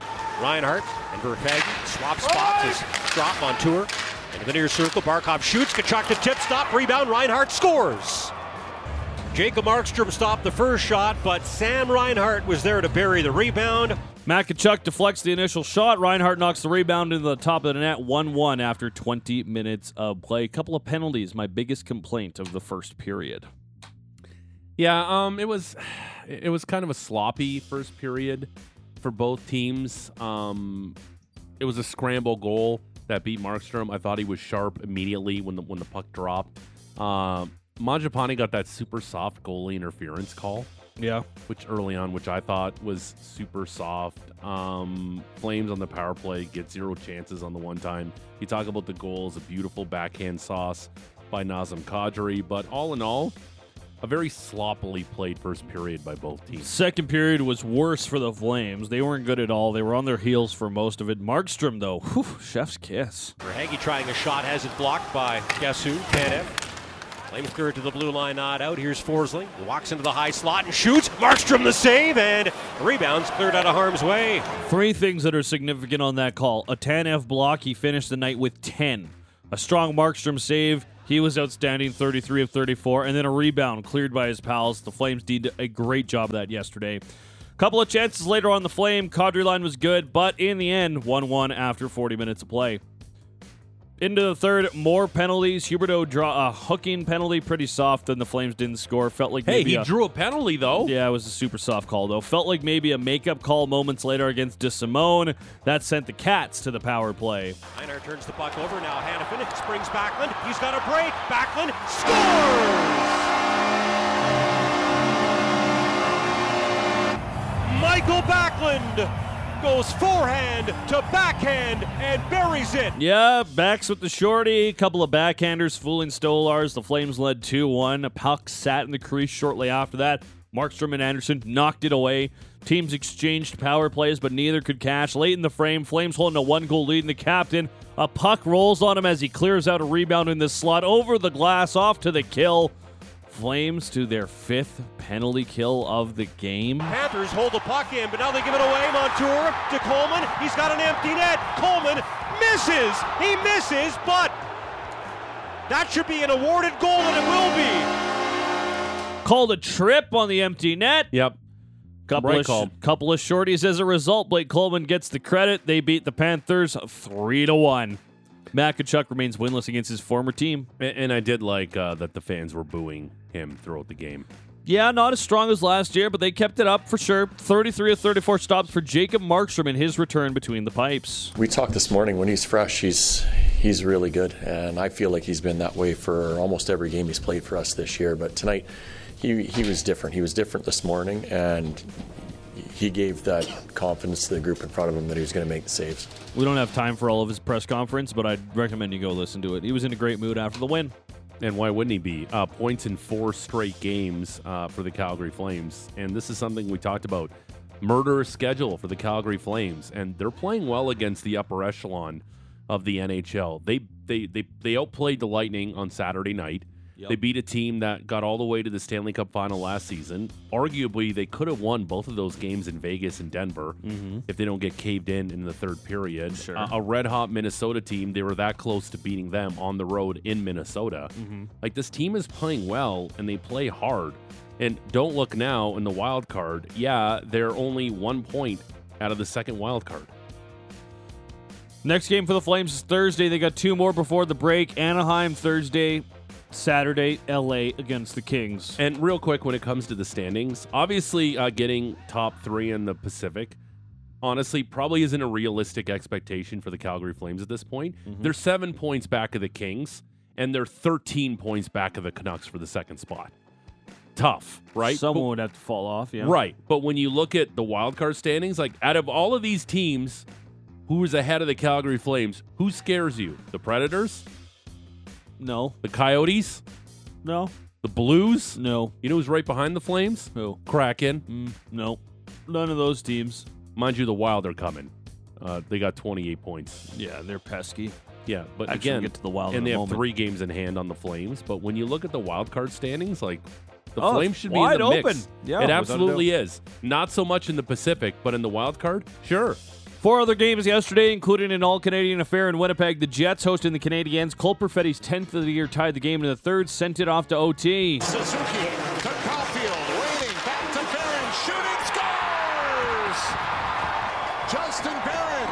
Reinhart and Verhaeghe swap spots as Strop on tour. Into the near circle, Barkov shoots, Tkachuk to tip, stop, rebound, Reinhart scores. Jacob Markstrom stopped the first shot, but Sam Reinhart was there to bury the rebound. Matt Tkachuk deflects the initial shot. Reinhart knocks the rebound into the top of the net 1 1 after 20 minutes of play. A couple of penalties, my biggest complaint of the first period. Yeah, um, it was it was kind of a sloppy first period for both teams. Um, it was a scramble goal that beat Markstrom. I thought he was sharp immediately when the when the puck dropped. Um, Mangiapane got that super soft goalie interference call, Yeah. which early on, which I thought was super soft. Um, Flames on the power play get zero chances on the one time. You talk about the goals, a beautiful backhand sauce by Nazem Kadri, but all in all, a very sloppily played first period by both teams. Second period was worse for the Flames. They weren't good at all. They were on their heels for most of it. Markstrom, though, whew, chef's kiss. Verhaeghe trying a shot, has it blocked by guess who? Tanev. Flames clear to the blue line, not out. Here's Forsling. Walks into the high slot and shoots. Markstrom the save, and rebounds cleared out of harm's way. Three things that are significant on that call. A Tanev block, he finished the night with 10. A strong Markstrom save, he was outstanding, 33 of 34. And then a rebound cleared by his pals. The Flames did a great job of that yesterday. Couple of chances later on the Flame. Kadri line was good, but in the end, 1 1 after 40 minutes of play. Into the third, more penalties. Huberdeau draw a hooking penalty, pretty soft. Then the Flames didn't score. Felt like Hey, he a- drew a penalty though. yeah, it was a super soft call, though. Felt like maybe a makeup call moments later against DeSimone. That sent the Cats to the power play. Einar turns the puck over. Now Hanifin springs Backlund. He's got a break. Backlund scores! Mikael Backlund goes forehand to backhand and buries it. Yeah, backs with the shorty. Couple of backhanders fooling Stolarz. The Flames led 2 1. A puck sat in the crease shortly after that. Markstrom and Andersson knocked it away. Teams exchanged power plays, but neither could cash. Late in the frame, Flames holding a one goal lead, and the captain, a puck rolls on him as he clears out a rebound in the slot over the glass, off to the kill. Flames to their fifth penalty kill of the game. Panthers hold the puck in, but now they give it away. Montour to Coleman. He's got an empty net. Coleman misses. He misses, but that should be an awarded goal, and it will be. Called a trip on the empty net. Yep. Couple Right of, call. couple of shorties as a result. Blake Coleman gets the credit. They beat the Panthers three to one. Matt Tkachuk remains winless against his former team. And, and I did like uh, that the fans were booing him throughout the game. Yeah, not as strong as last year, but they kept it up for sure. 33 of 34 stops for Jacob Markstrom in his return between the pipes. We talked this morning when he's fresh, he's he's really good, and I feel like he's been that way for almost every game he's played for us this year. But tonight, he he was different. He was different this morning, and he gave that confidence to the group in front of him that he was going to make the saves. We don't have time for all of his press conference, but I'd recommend you go listen to it. He was in a great mood after the win. And why wouldn't he be? Uh, points in four straight games uh, for the Calgary Flames. And this is something we talked about. Murderous schedule for the Calgary Flames. And they're playing well against the upper echelon of the NHL. They they they, they outplayed the Lightning on Saturday night. Yep. They beat a team that got all the way to the Stanley Cup final last season. Arguably, they could have won both of those games in Vegas and Denver if they don't get caved in in the third period. Sure. Uh, a red hot Minnesota team, they were that close to beating them on the road in Minnesota. Like this team is playing well and they play hard. And don't look now in the wild card. Yeah, they're only one point out of the second wild card. Next game for the Flames is Thursday. They got two more before the break. Anaheim Thursday, Saturday, LA against the Kings. And real quick, when it comes to the standings, obviously uh, getting top three in the Pacific, honestly, probably isn't a realistic expectation for the Calgary Flames at this point. They're seven points back of the Kings, and they're 13 points back of the Canucks for the second spot. Tough, right? Someone But- would have to fall off, yeah. Right. But when you look at the wild card standings, like out of all of these teams, who is ahead of the Calgary Flames? Who scares you? The Predators? No. The Coyotes? No. The Blues? No. You know who's right behind the Flames? Who? Kraken. Mm, no. None of those teams. Mind you, the Wild are coming. Uh, they got 28 points. Yeah, they're pesky. Yeah, but Actually, we'll again, get to the Wild and they have moment. three games in hand on the Flames. But when you look at the wild card standings, like the Oh, Flames should be in the open. mix. Yeah, it absolutely is. Not so much in the Pacific, but in the wild card, sure. Four other games yesterday, including an all Canadian affair in Winnipeg. The Jets hosting the Canadiens. Cole Perfetti's 10th of the year tied the game in the third, sent it off to OT. Suzuki to Caulfield, waiting, back to Barron, shooting, scores! Justin Barron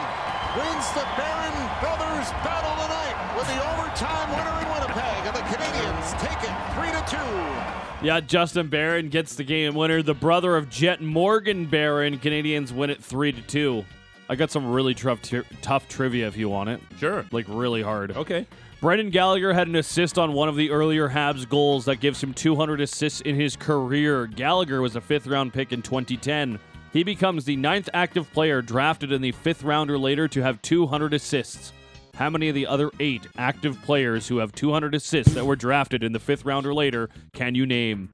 wins the Barron Brothers battle tonight with the overtime winner in Winnipeg, and the Canadiens take it 3 to 2. Yeah, Justin Barron gets the game winner. The brother of Jet Morgan Barron. Canadiens win it three to two. I got some really tough, tough trivia if you want it. Sure. Like really hard. Okay. Brendan Gallagher had an assist on one of the earlier Habs goals that gives him 200 assists in his career. Gallagher was a fifth round pick in 2010. He becomes the ninth active player drafted in the fifth round or later to have 200 assists. How many of the other eight active players who have 200 assists that were drafted in the fifth round or later can you name?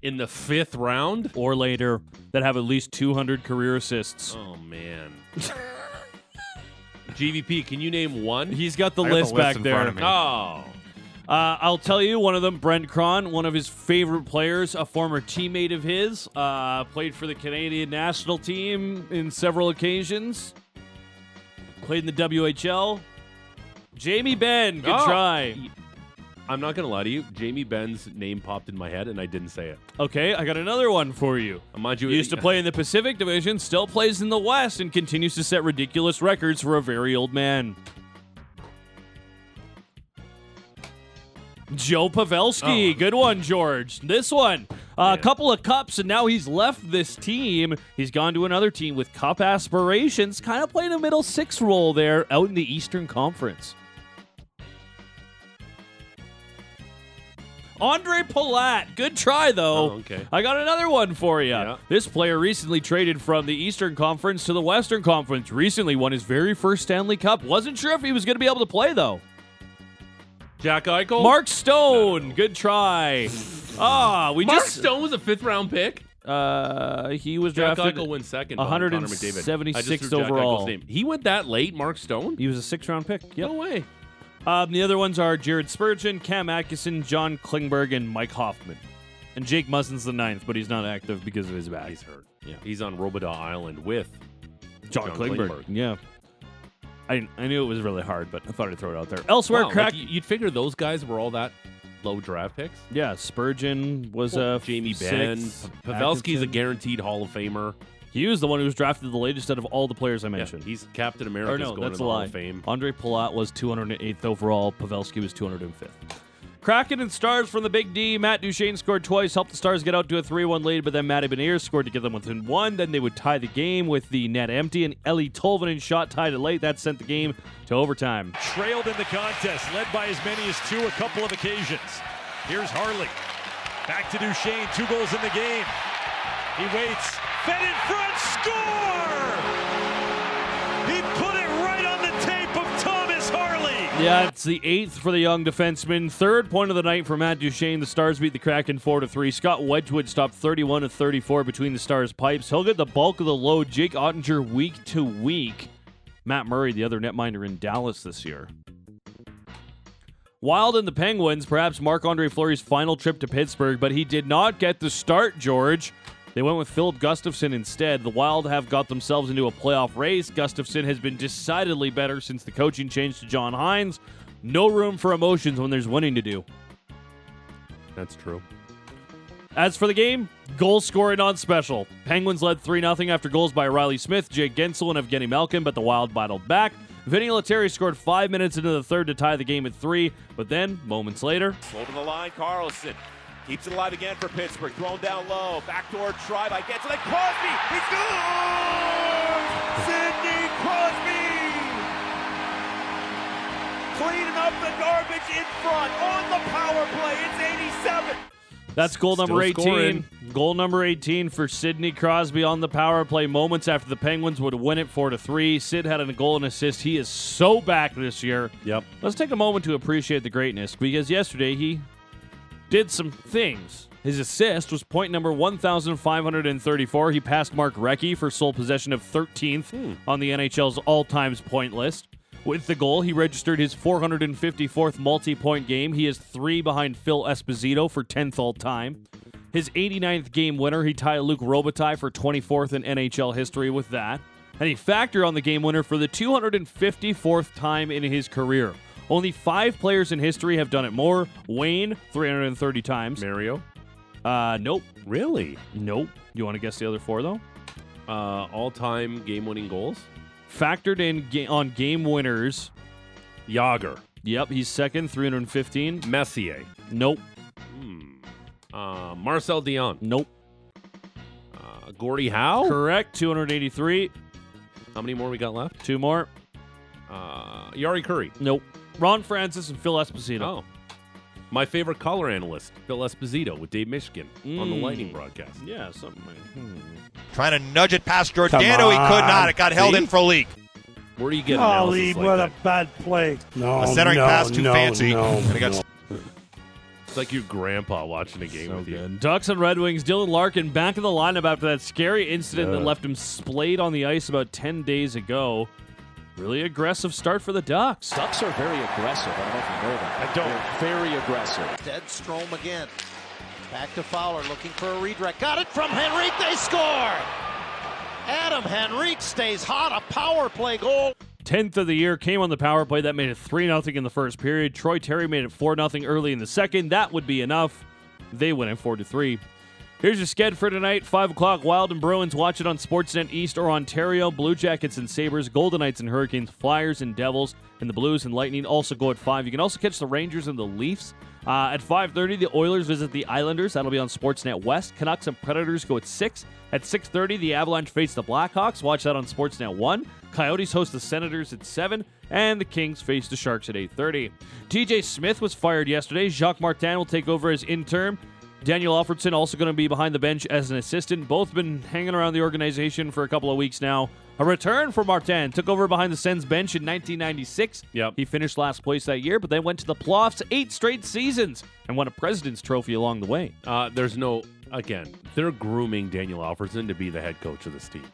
In the fifth round? Or later that have at least 200 career assists. Oh, man. GVP, can you name one? He's got the I got list the list back in there. front of me. Oh. Uh, I'll tell you, one of them, Brent Krahn, one of his favorite players, a former teammate of his, uh, played for the Canadian national team in several occasions, played in the WHL. Jamie Benn, good Oh. try. I'm not going to lie to you. Jamie Benn's name popped in my head, and I didn't say it. Okay, I got another one for you. Uh, Mind you, Used to play in the Pacific Division, still plays in the West, and continues to set ridiculous records for a very old man. Joe Pavelski. Oh. Good one, George. This one. A couple of cups, and now he's left this team. He's gone to another team with cup aspirations, kind of playing a middle six role there out in the Eastern Conference. Andre Palat. Good try, though. Oh, okay. I got another one for you. Yeah. This player recently traded from the Eastern Conference to the Western Conference. Recently won his very first Stanley Cup. Wasn't sure if he was going to be able to play, though. Jack Eichel? Mark Stone. Good try. Ah, we Mark just. Stone was a fifth round pick. Uh, he was Jack drafted. Eichel went second. behind Connor McDavid. I just 176th threw Jack overall. He went that late, Mark Stone? He was a six round pick. Yep. No way. Um, the other ones are Jared Spurgeon, Cam Atkinson, John Klingberg, and Mike Hoffman. And Jake Muzzin's the ninth, but he's not active because of his back. He's hurt. Yeah. He's on Robidas Island with John, John Klingberg. Klingberg. Yeah. I, I knew it was really hard, but I thought I'd throw it out there. Elsewhere, Wow, crack. y- you'd figure those guys were all that low draft picks. yeah, Spurgeon was Well, a Jamie Benn. sixth. Pavelski's a guaranteed Hall of Famer. He was the one who was drafted the latest out of all the players I Yeah, mentioned. he's Captain America. no, going that's to a the Hall lie. of Fame. Andre Palat was 208th overall. Pavelski was 205th. Kraken and Stars from the Big D. Matt Duchene scored twice, helped the Stars get out to a 3 1 lead, but then Matty Beniers scored to get them within one. Then they would tie the game with the net empty, and Eeli Tolvanen shot tied it late. That sent the game to overtime. trailed in the contest, led by as many as two a couple of occasions. Here's Harley. Back to Duchene, two goals in the game. He waits, fed in front, score! He put it right on the tape of Thomas Harley. Yeah, it's the eighth for the young defenseman. Third point of the night for Matt Duchene. The Stars beat the Kraken four to three. Scott Wedgewood stopped 31 to 34 between the Stars' pipes. He'll get the bulk of the load. Jake Oettinger week to week. Matt Murray, the other netminder in Dallas this year. Wild and the Penguins, perhaps Marc Andre Fleury's final trip to Pittsburgh, but he did not get the start, George. They went with Filip Gustavsson instead. The Wild have got themselves into a playoff race. Gustafson has been decidedly better since the coaching change to John Hynes. No room for emotions when there's winning to do. That's true. As for the game, goal scoring on special. Penguins led 3 0 after goals by Reilly Smith, Jake Guentzel, and Evgeny Malkin, but the Wild battled back. Vinny Lettieri scored five minutes into the third to tie the game at three, but then, moments later, Slow to the line, Karlsson. Keeps it alive again for Pittsburgh. Thrown down low. Backdoor try by gets it. Crosby. He scores! Sidney Crosby! Cleaning up the garbage in front on the power play. It's 87. That's goal number Still 18. scoring. Goal number 18 for Sidney Crosby on the power play moments after the Penguins would win it 4 to 3. Sid had a goal and assist. He is so back this year. Yep. Let's take a moment to appreciate the greatness because yesterday he did some things. His assist was point number 1,534. He passed Mark Recchi for sole possession of 13th hmm. on the NHL's all times point list. With the goal, he registered his 454th multi point game. He is three behind Phil Esposito for 10th all time. His 89th game winner, he tied Luc Robitaille for 24th in NHL history with that. And he factored on the game winner for the 254th time in his career. Only five players in history have done it more. Wayne, 330 times. Mario? Uh, nope. Really? Nope. You want to guess the other four, though? Uh, all time game winning goals? Factored in ga- on game winners. Jagr. Yep, he's second, 315. Messier. Nope. Hmm. Uh, Marcel Dionne. Nope. Uh, Gordie Howe. Correct. 283. How many more we got left? Two more. Uh, Jari Kurri. Nope. Ron Francis and Phil Esposito. Oh. My favorite color analyst, Phil Esposito, with Dave Mishkin on the Mm. Lightning broadcast. Yeah, something like hmm. Trying to nudge it past Giordano. He could not. It got held See? in for a leak. Where do you get Golly, analysis like what that? a bad play. No, A centering no, pass too no, fancy. No, And it got no. It's like your grandpa watching a game with you. Ducks and Red Wings. Dylan Larkin back in the lineup after that scary incident that left him splayed on the ice about 10 days ago. Really aggressive start for the Ducks. Ducks are very aggressive. I don't know if you know that. I don't. They're very aggressive. Dead Strom again. Back to Fowler looking for a redirect. Got it from Henrique. They score. Adam Henrique stays hot. A power play goal. 10th of the year came on the power play. That made it 3 0 in the first period. Troy Terry made it 4 0 early in the second. That would be enough. They win it 4 3. Here's your sked for tonight. 5 o'clock, Wild and Bruins. Watch it on Sportsnet East or Ontario. Blue Jackets and Sabres, Golden Knights and Hurricanes, Flyers and Devils, and the Blues and Lightning also go at 5. You can also catch the Rangers and the Leafs. Uh, at 5.30, the Oilers visit the Islanders. That'll be on Sportsnet West. Canucks and Predators go at 6. At 6.30, the Avalanche face the Blackhawks. Watch that on Sportsnet 1. Coyotes host the Senators at 7. And the Kings face the Sharks at 8.30. DJ Smith was fired yesterday. Jacques Martin will take over as interim. Daniel Alfredsson also going to be behind the bench as an assistant. Both been hanging around the organization for a couple of weeks now. A return for Martin. Took over behind the Sens bench in 1996. Yep. He finished last place that year, but then went to the playoffs eight straight seasons and won a President's Trophy along the way. Uh, there's no, again, they're grooming Daniel Alfredsson to be the head coach of this team.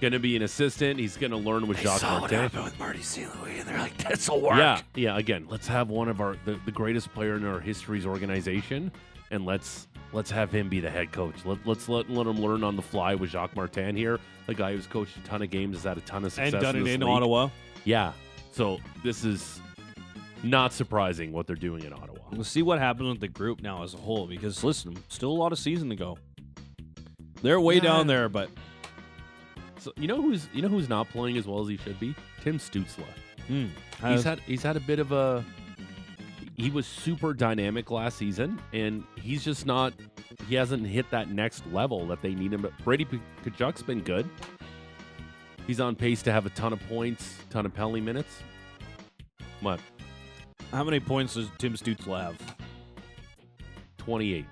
Going to be an assistant. He's going to learn with Jacques saw Martin. with Marty St. Louis, and they're like, "This'll work." Yeah, yeah. Again, let's have one of our the, the greatest player in our history's organization, and let's let's have him be the head coach. Let, let's let let him learn on the fly with Jacques Martin here, the guy who's coached a ton of games, has had a ton of success, And done in it in league. Ottawa. Yeah. So this is not surprising what they're doing in Ottawa. We'll see what happens with the group now as a whole because listen, still a lot of season to go. They're way Yeah. down there, but So you know who's you know who's not playing as well as he should be? Tim Stützle. Hmm. He's had he's had a bit of a he was super dynamic last season and he's just not he hasn't hit that next level that they need him. But Brady Tkachuk's been good. He's on pace to have a ton of points, ton of penalty minutes. What? how many points does Tim Stützle have? 28.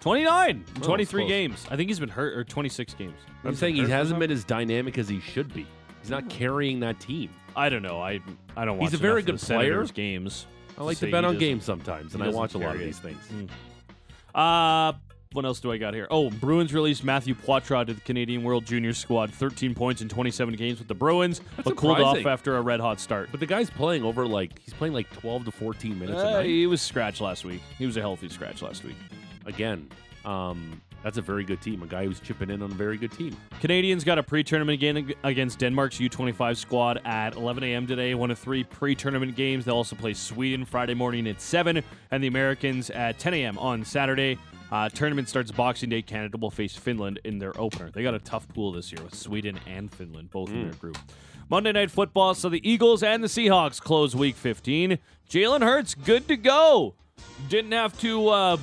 29 in Oh, 23 games. I think he's been hurt or 26 games. I'm He's saying he hasn't been as dynamic as he should be. He's not oh. carrying that team. I don't know. I I don't watch He's a very good player. Games. I like to bet on games sometimes, and I watch a lot of carry these things. Mm. Uh what else do I got here? Oh, Bruins released Matthew Poitras to the Canadian World Junior squad. 13 points in 27 games with the Bruins, That's but cooled off after a red hot start. But the guy's playing over like he's playing like 12 to 14 minutes a Uh, night. he was scratched last week. He was a healthy scratch last week. Again, um, that's a very good team. A guy who's chipping in on a very good team. Canadians got a pre-tournament game against Denmark's U25 squad at 11 a.m. today. One of three pre-tournament games. They'll also play Sweden Friday morning at 7, and the Americans at 10 a.m. on Saturday. Uh, tournament starts Boxing Day. Canada will face Finland in their opener. They got a tough pool this year with Sweden and Finland both in their group. Monday Night Football. So the Eagles and the Seahawks close Week 15. Jalen Hurts good to go. Didn't have to uh,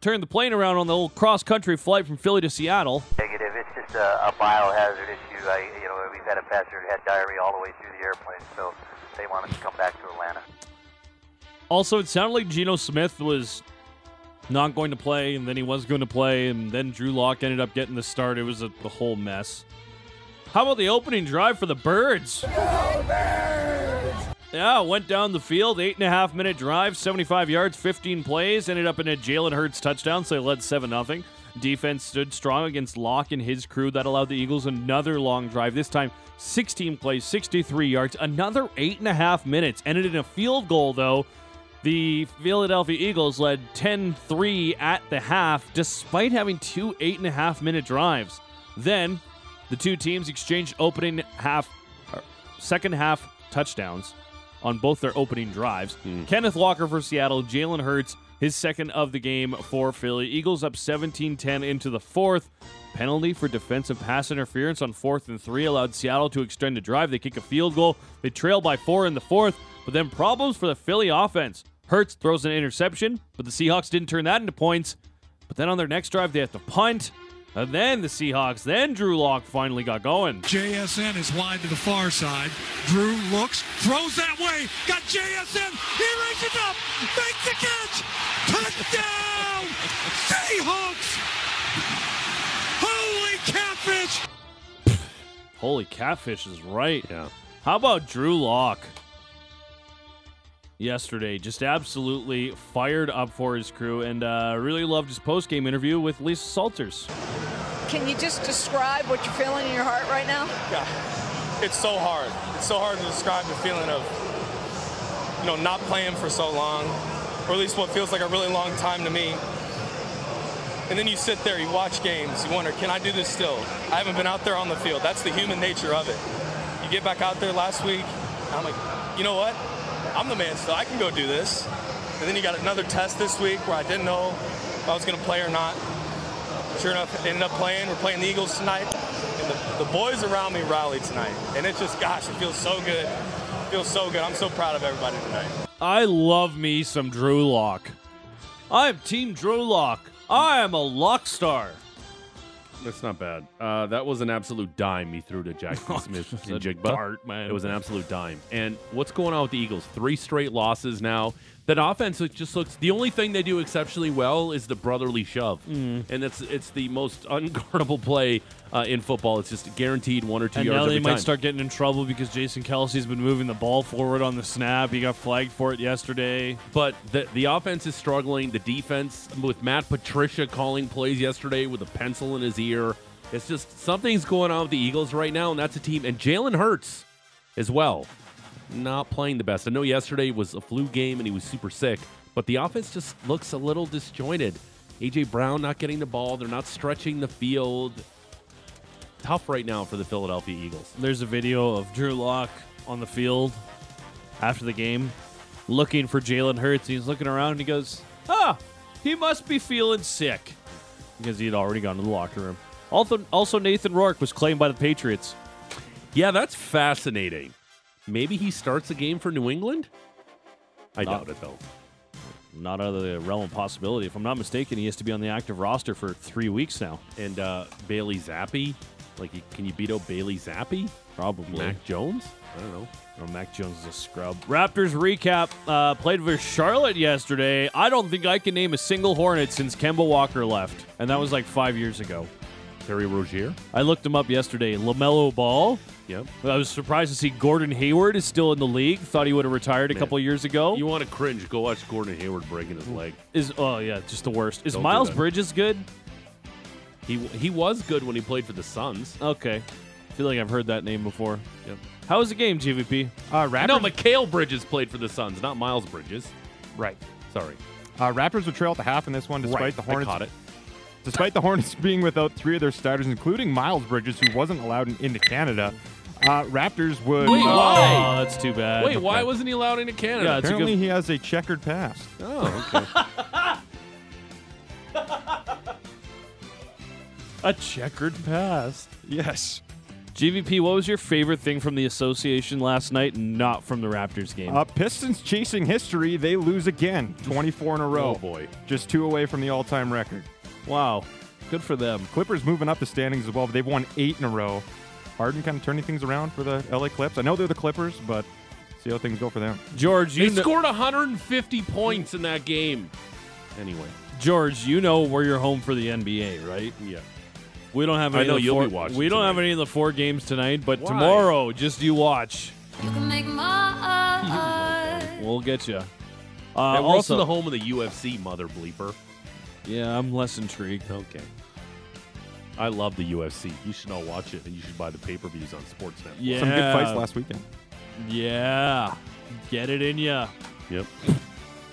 turn the plane around on the old cross-country flight from Philly to Seattle. Negative. It's just a, a biohazard issue. I, you know, we've had a passenger who had diarrhea all the way through the airplane, so they want us to come back to Atlanta. Also, it sounded like Geno Smith was not going to play, and then he was going to play, and then Drew Lock ended up getting the start. It was a, the whole mess. How about the opening drive for the Birds? Yeah, went down the field, eight and a half minute drive, 75 yards, 15 plays, ended up in a Jalen Hurts touchdown, so they led 7 0. Defense stood strong against Lock and his crew. That allowed the Eagles another long drive. This time, 16 plays, 63 yards, another eight and a half minutes. Ended in a field goal, though. The Philadelphia Eagles led 10 3 at the half, despite having two eight and a half minute drives. Then, the two teams exchanged opening half, second half touchdowns on both their opening drives. Hmm. Kenneth Walker for Seattle, Jalen Hurts, his second of the game for Philly. Eagles up 17 10 into the fourth. Penalty for defensive pass interference on fourth and three allowed Seattle to extend a drive. They kick a field goal. They trail by four in the fourth, but then problems for the Philly offense. Hurts throws an interception, but the Seahawks didn't turn that into points. But then on their next drive, they have to punt. And then the Seahawks, then Drew Lock finally got going. JSN is wide to the far side. Drew looks, throws that way. Got JSN. He reaches up, makes the catch. Touchdown! Seahawks! Holy catfish! Holy catfish is right. Yeah. How about Drew Lock? Yesterday, just absolutely fired up for his crew, and uh, really loved his post game interview with Lisa Salters. Can you just describe what you're feeling in your heart right now? Yeah, it's so hard. It's so hard to describe the feeling of, you know, not playing for so long, or at least what feels like a really long time to me. And then you sit there, you watch games, you wonder, can I do this still? I haven't been out there on the field. That's the human nature of it. You get back out there last week, I'm like, you know what? I'm the man still. I can go do this. And then you got another test this week where I didn't know if I was going to play or not. Sure enough, ended up playing. We're playing the Eagles tonight. And the, the boys around me rallied tonight. And it just, gosh, it feels so good. It feels so good. I'm so proud of everybody tonight. I love me some Drew Lock. I'm Team Drew Lock. I am a lock star. That's not bad. Uh, that was an absolute dime he threw to Jackson Smith Just in a Jigba. dart, man. It was an absolute dime. And what's going on with the Eagles? Three straight losses now. That offense just looks. The only thing they do exceptionally well is the brotherly shove, Mm. and it's it's the most unguardable play uh, in football. It's just guaranteed one or two And yards now they might time. start getting in trouble because Jason Kelce's been moving the ball forward on the snap. He got flagged for it yesterday. But the the offense is struggling. The defense with Matt Patricia calling plays yesterday with a pencil in his ear. It's just something's going on with the Eagles right now, and that's a team. And Jalen Hurts as well, not playing the best. I know yesterday was a flu game and he was super sick, but the offense just looks a little disjointed. AJ Brown not getting the ball. They're not stretching the field. Tough right now for the Philadelphia Eagles. There's a video of Drew Lock on the field after the game looking for Jalen Hurts. He's looking around and he goes, Ah, he must be feeling sick because he had already gone to the locker room. Also, also Nathan Rourke was claimed by the Patriots. Yeah, that's fascinating. Maybe he starts a game for New England? I Not- doubt it, though. Not out of the realm of possibility. If I'm not mistaken, he has to be on the active roster for three weeks now. And uh, Bailey Zappe? Like, can you beat out Bailey Zappe? Probably. Mac Jones? I don't know. Oh, Mac Jones is a scrub. Raptors recap uh, played with Charlotte yesterday. I don't think I can name a single Hornet since Kemba Walker left, and that was like five years ago. Terry Rozier? I looked him up yesterday. Lamelo Ball. Yep. I was surprised to see Gordon Hayward is still in the league. Thought he would have retired a Man. couple years ago. You want to cringe? Go watch Gordon Hayward breaking his leg. Is oh yeah, just the worst. Is Don't Miles. Bridges good? He he was good when he played for the Suns. Okay. I feel like I've heard that name before. Yep. How was the game, GVP? Uh, Raptors, No, Mikal Bridges played for the Suns, not Miles Bridges. right. Sorry. Uh, Raptors would trail at the half in this one, despite Right, the I Hornets. Caught it. Despite the Hornets being without three of their starters, including Miles Bridges, who wasn't allowed in, into Canada, uh, Raptors would. Wait, why? Oh, that's too bad. Wait, why wasn't he allowed into Canada? Yeah, Apparently, good- he has a checkered past. Oh, okay. A checkered past. Yes. GVP, what was your favorite thing from the association last night, not from the Raptors game? Uh, Pistons chasing history. They lose again, 24 in a row. Oh, boy. Just two away from the all-time record. Wow. Good for them. Clippers moving up the standings as well. They've won eight in a row. Harden kind of turning things around for the LA Clips. I know they're the Clippers, but see how things go for them. George, They you kn- scored 150 points in that game. Anyway, George, you know where you're home for the NBA, right? yeah. We don't have I any. know of the you'll four, be watching We don't have any of the four games tonight, but Why? tomorrow, just you watch. You can make my We'll get you. Uh, Yeah, we're also also, the home of the UFC, mother bleeper. Yeah, I'm less intrigued. Okay. I love the UFC. You should all watch it, and you should buy the pay-per-views on Sportsnet. Yeah, Some good fights last weekend. Yeah, get it in ya. Yep.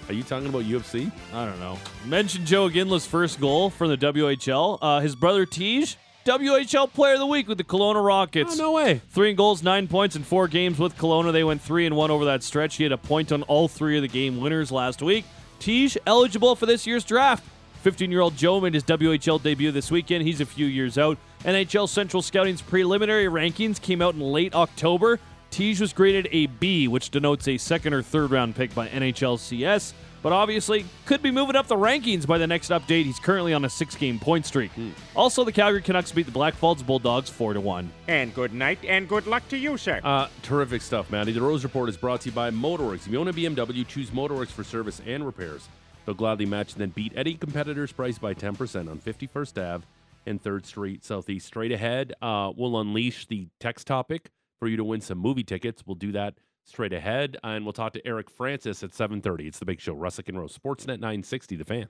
Are you talking about UFC? I don't know. Mention Joe Iginla's first goal for the WHL. Uh, his brother Tej, WHL Player of the Week with the Kelowna Rockets. Oh, no way. Three goals, nine points in four games with Kelowna. They went three and one over that stretch. He had a point on all three of the game winners last week. Tej eligible for this year's draft. 15-year-old Joe made his WHL debut this weekend. He's a few years out. NHL Central Scouting's preliminary rankings came out in late October. Tej was graded a B, which denotes a second or third round pick by NHLCS. but obviously could be moving up the rankings by the next update. He's currently on a six-game point streak. Also, the Calgary Canucks beat the Blackfalds Bulldogs four to one. And good night and good luck to you, sir. Uh, terrific stuff, Matty. The Rose Report is brought to you by Motorworks. If you own a BMW, choose Motorworks for service and repairs. They'll gladly match and then beat any competitor's price by 10% on 51st Ave and 3rd Street Southeast. Straight ahead, uh, we'll unleash the text topic for you to win some movie tickets. We'll do that straight ahead, and we'll talk to Eric Francis at 7.30. It's The Big Show, Russick and Rose, Sportsnet 960, The Fan.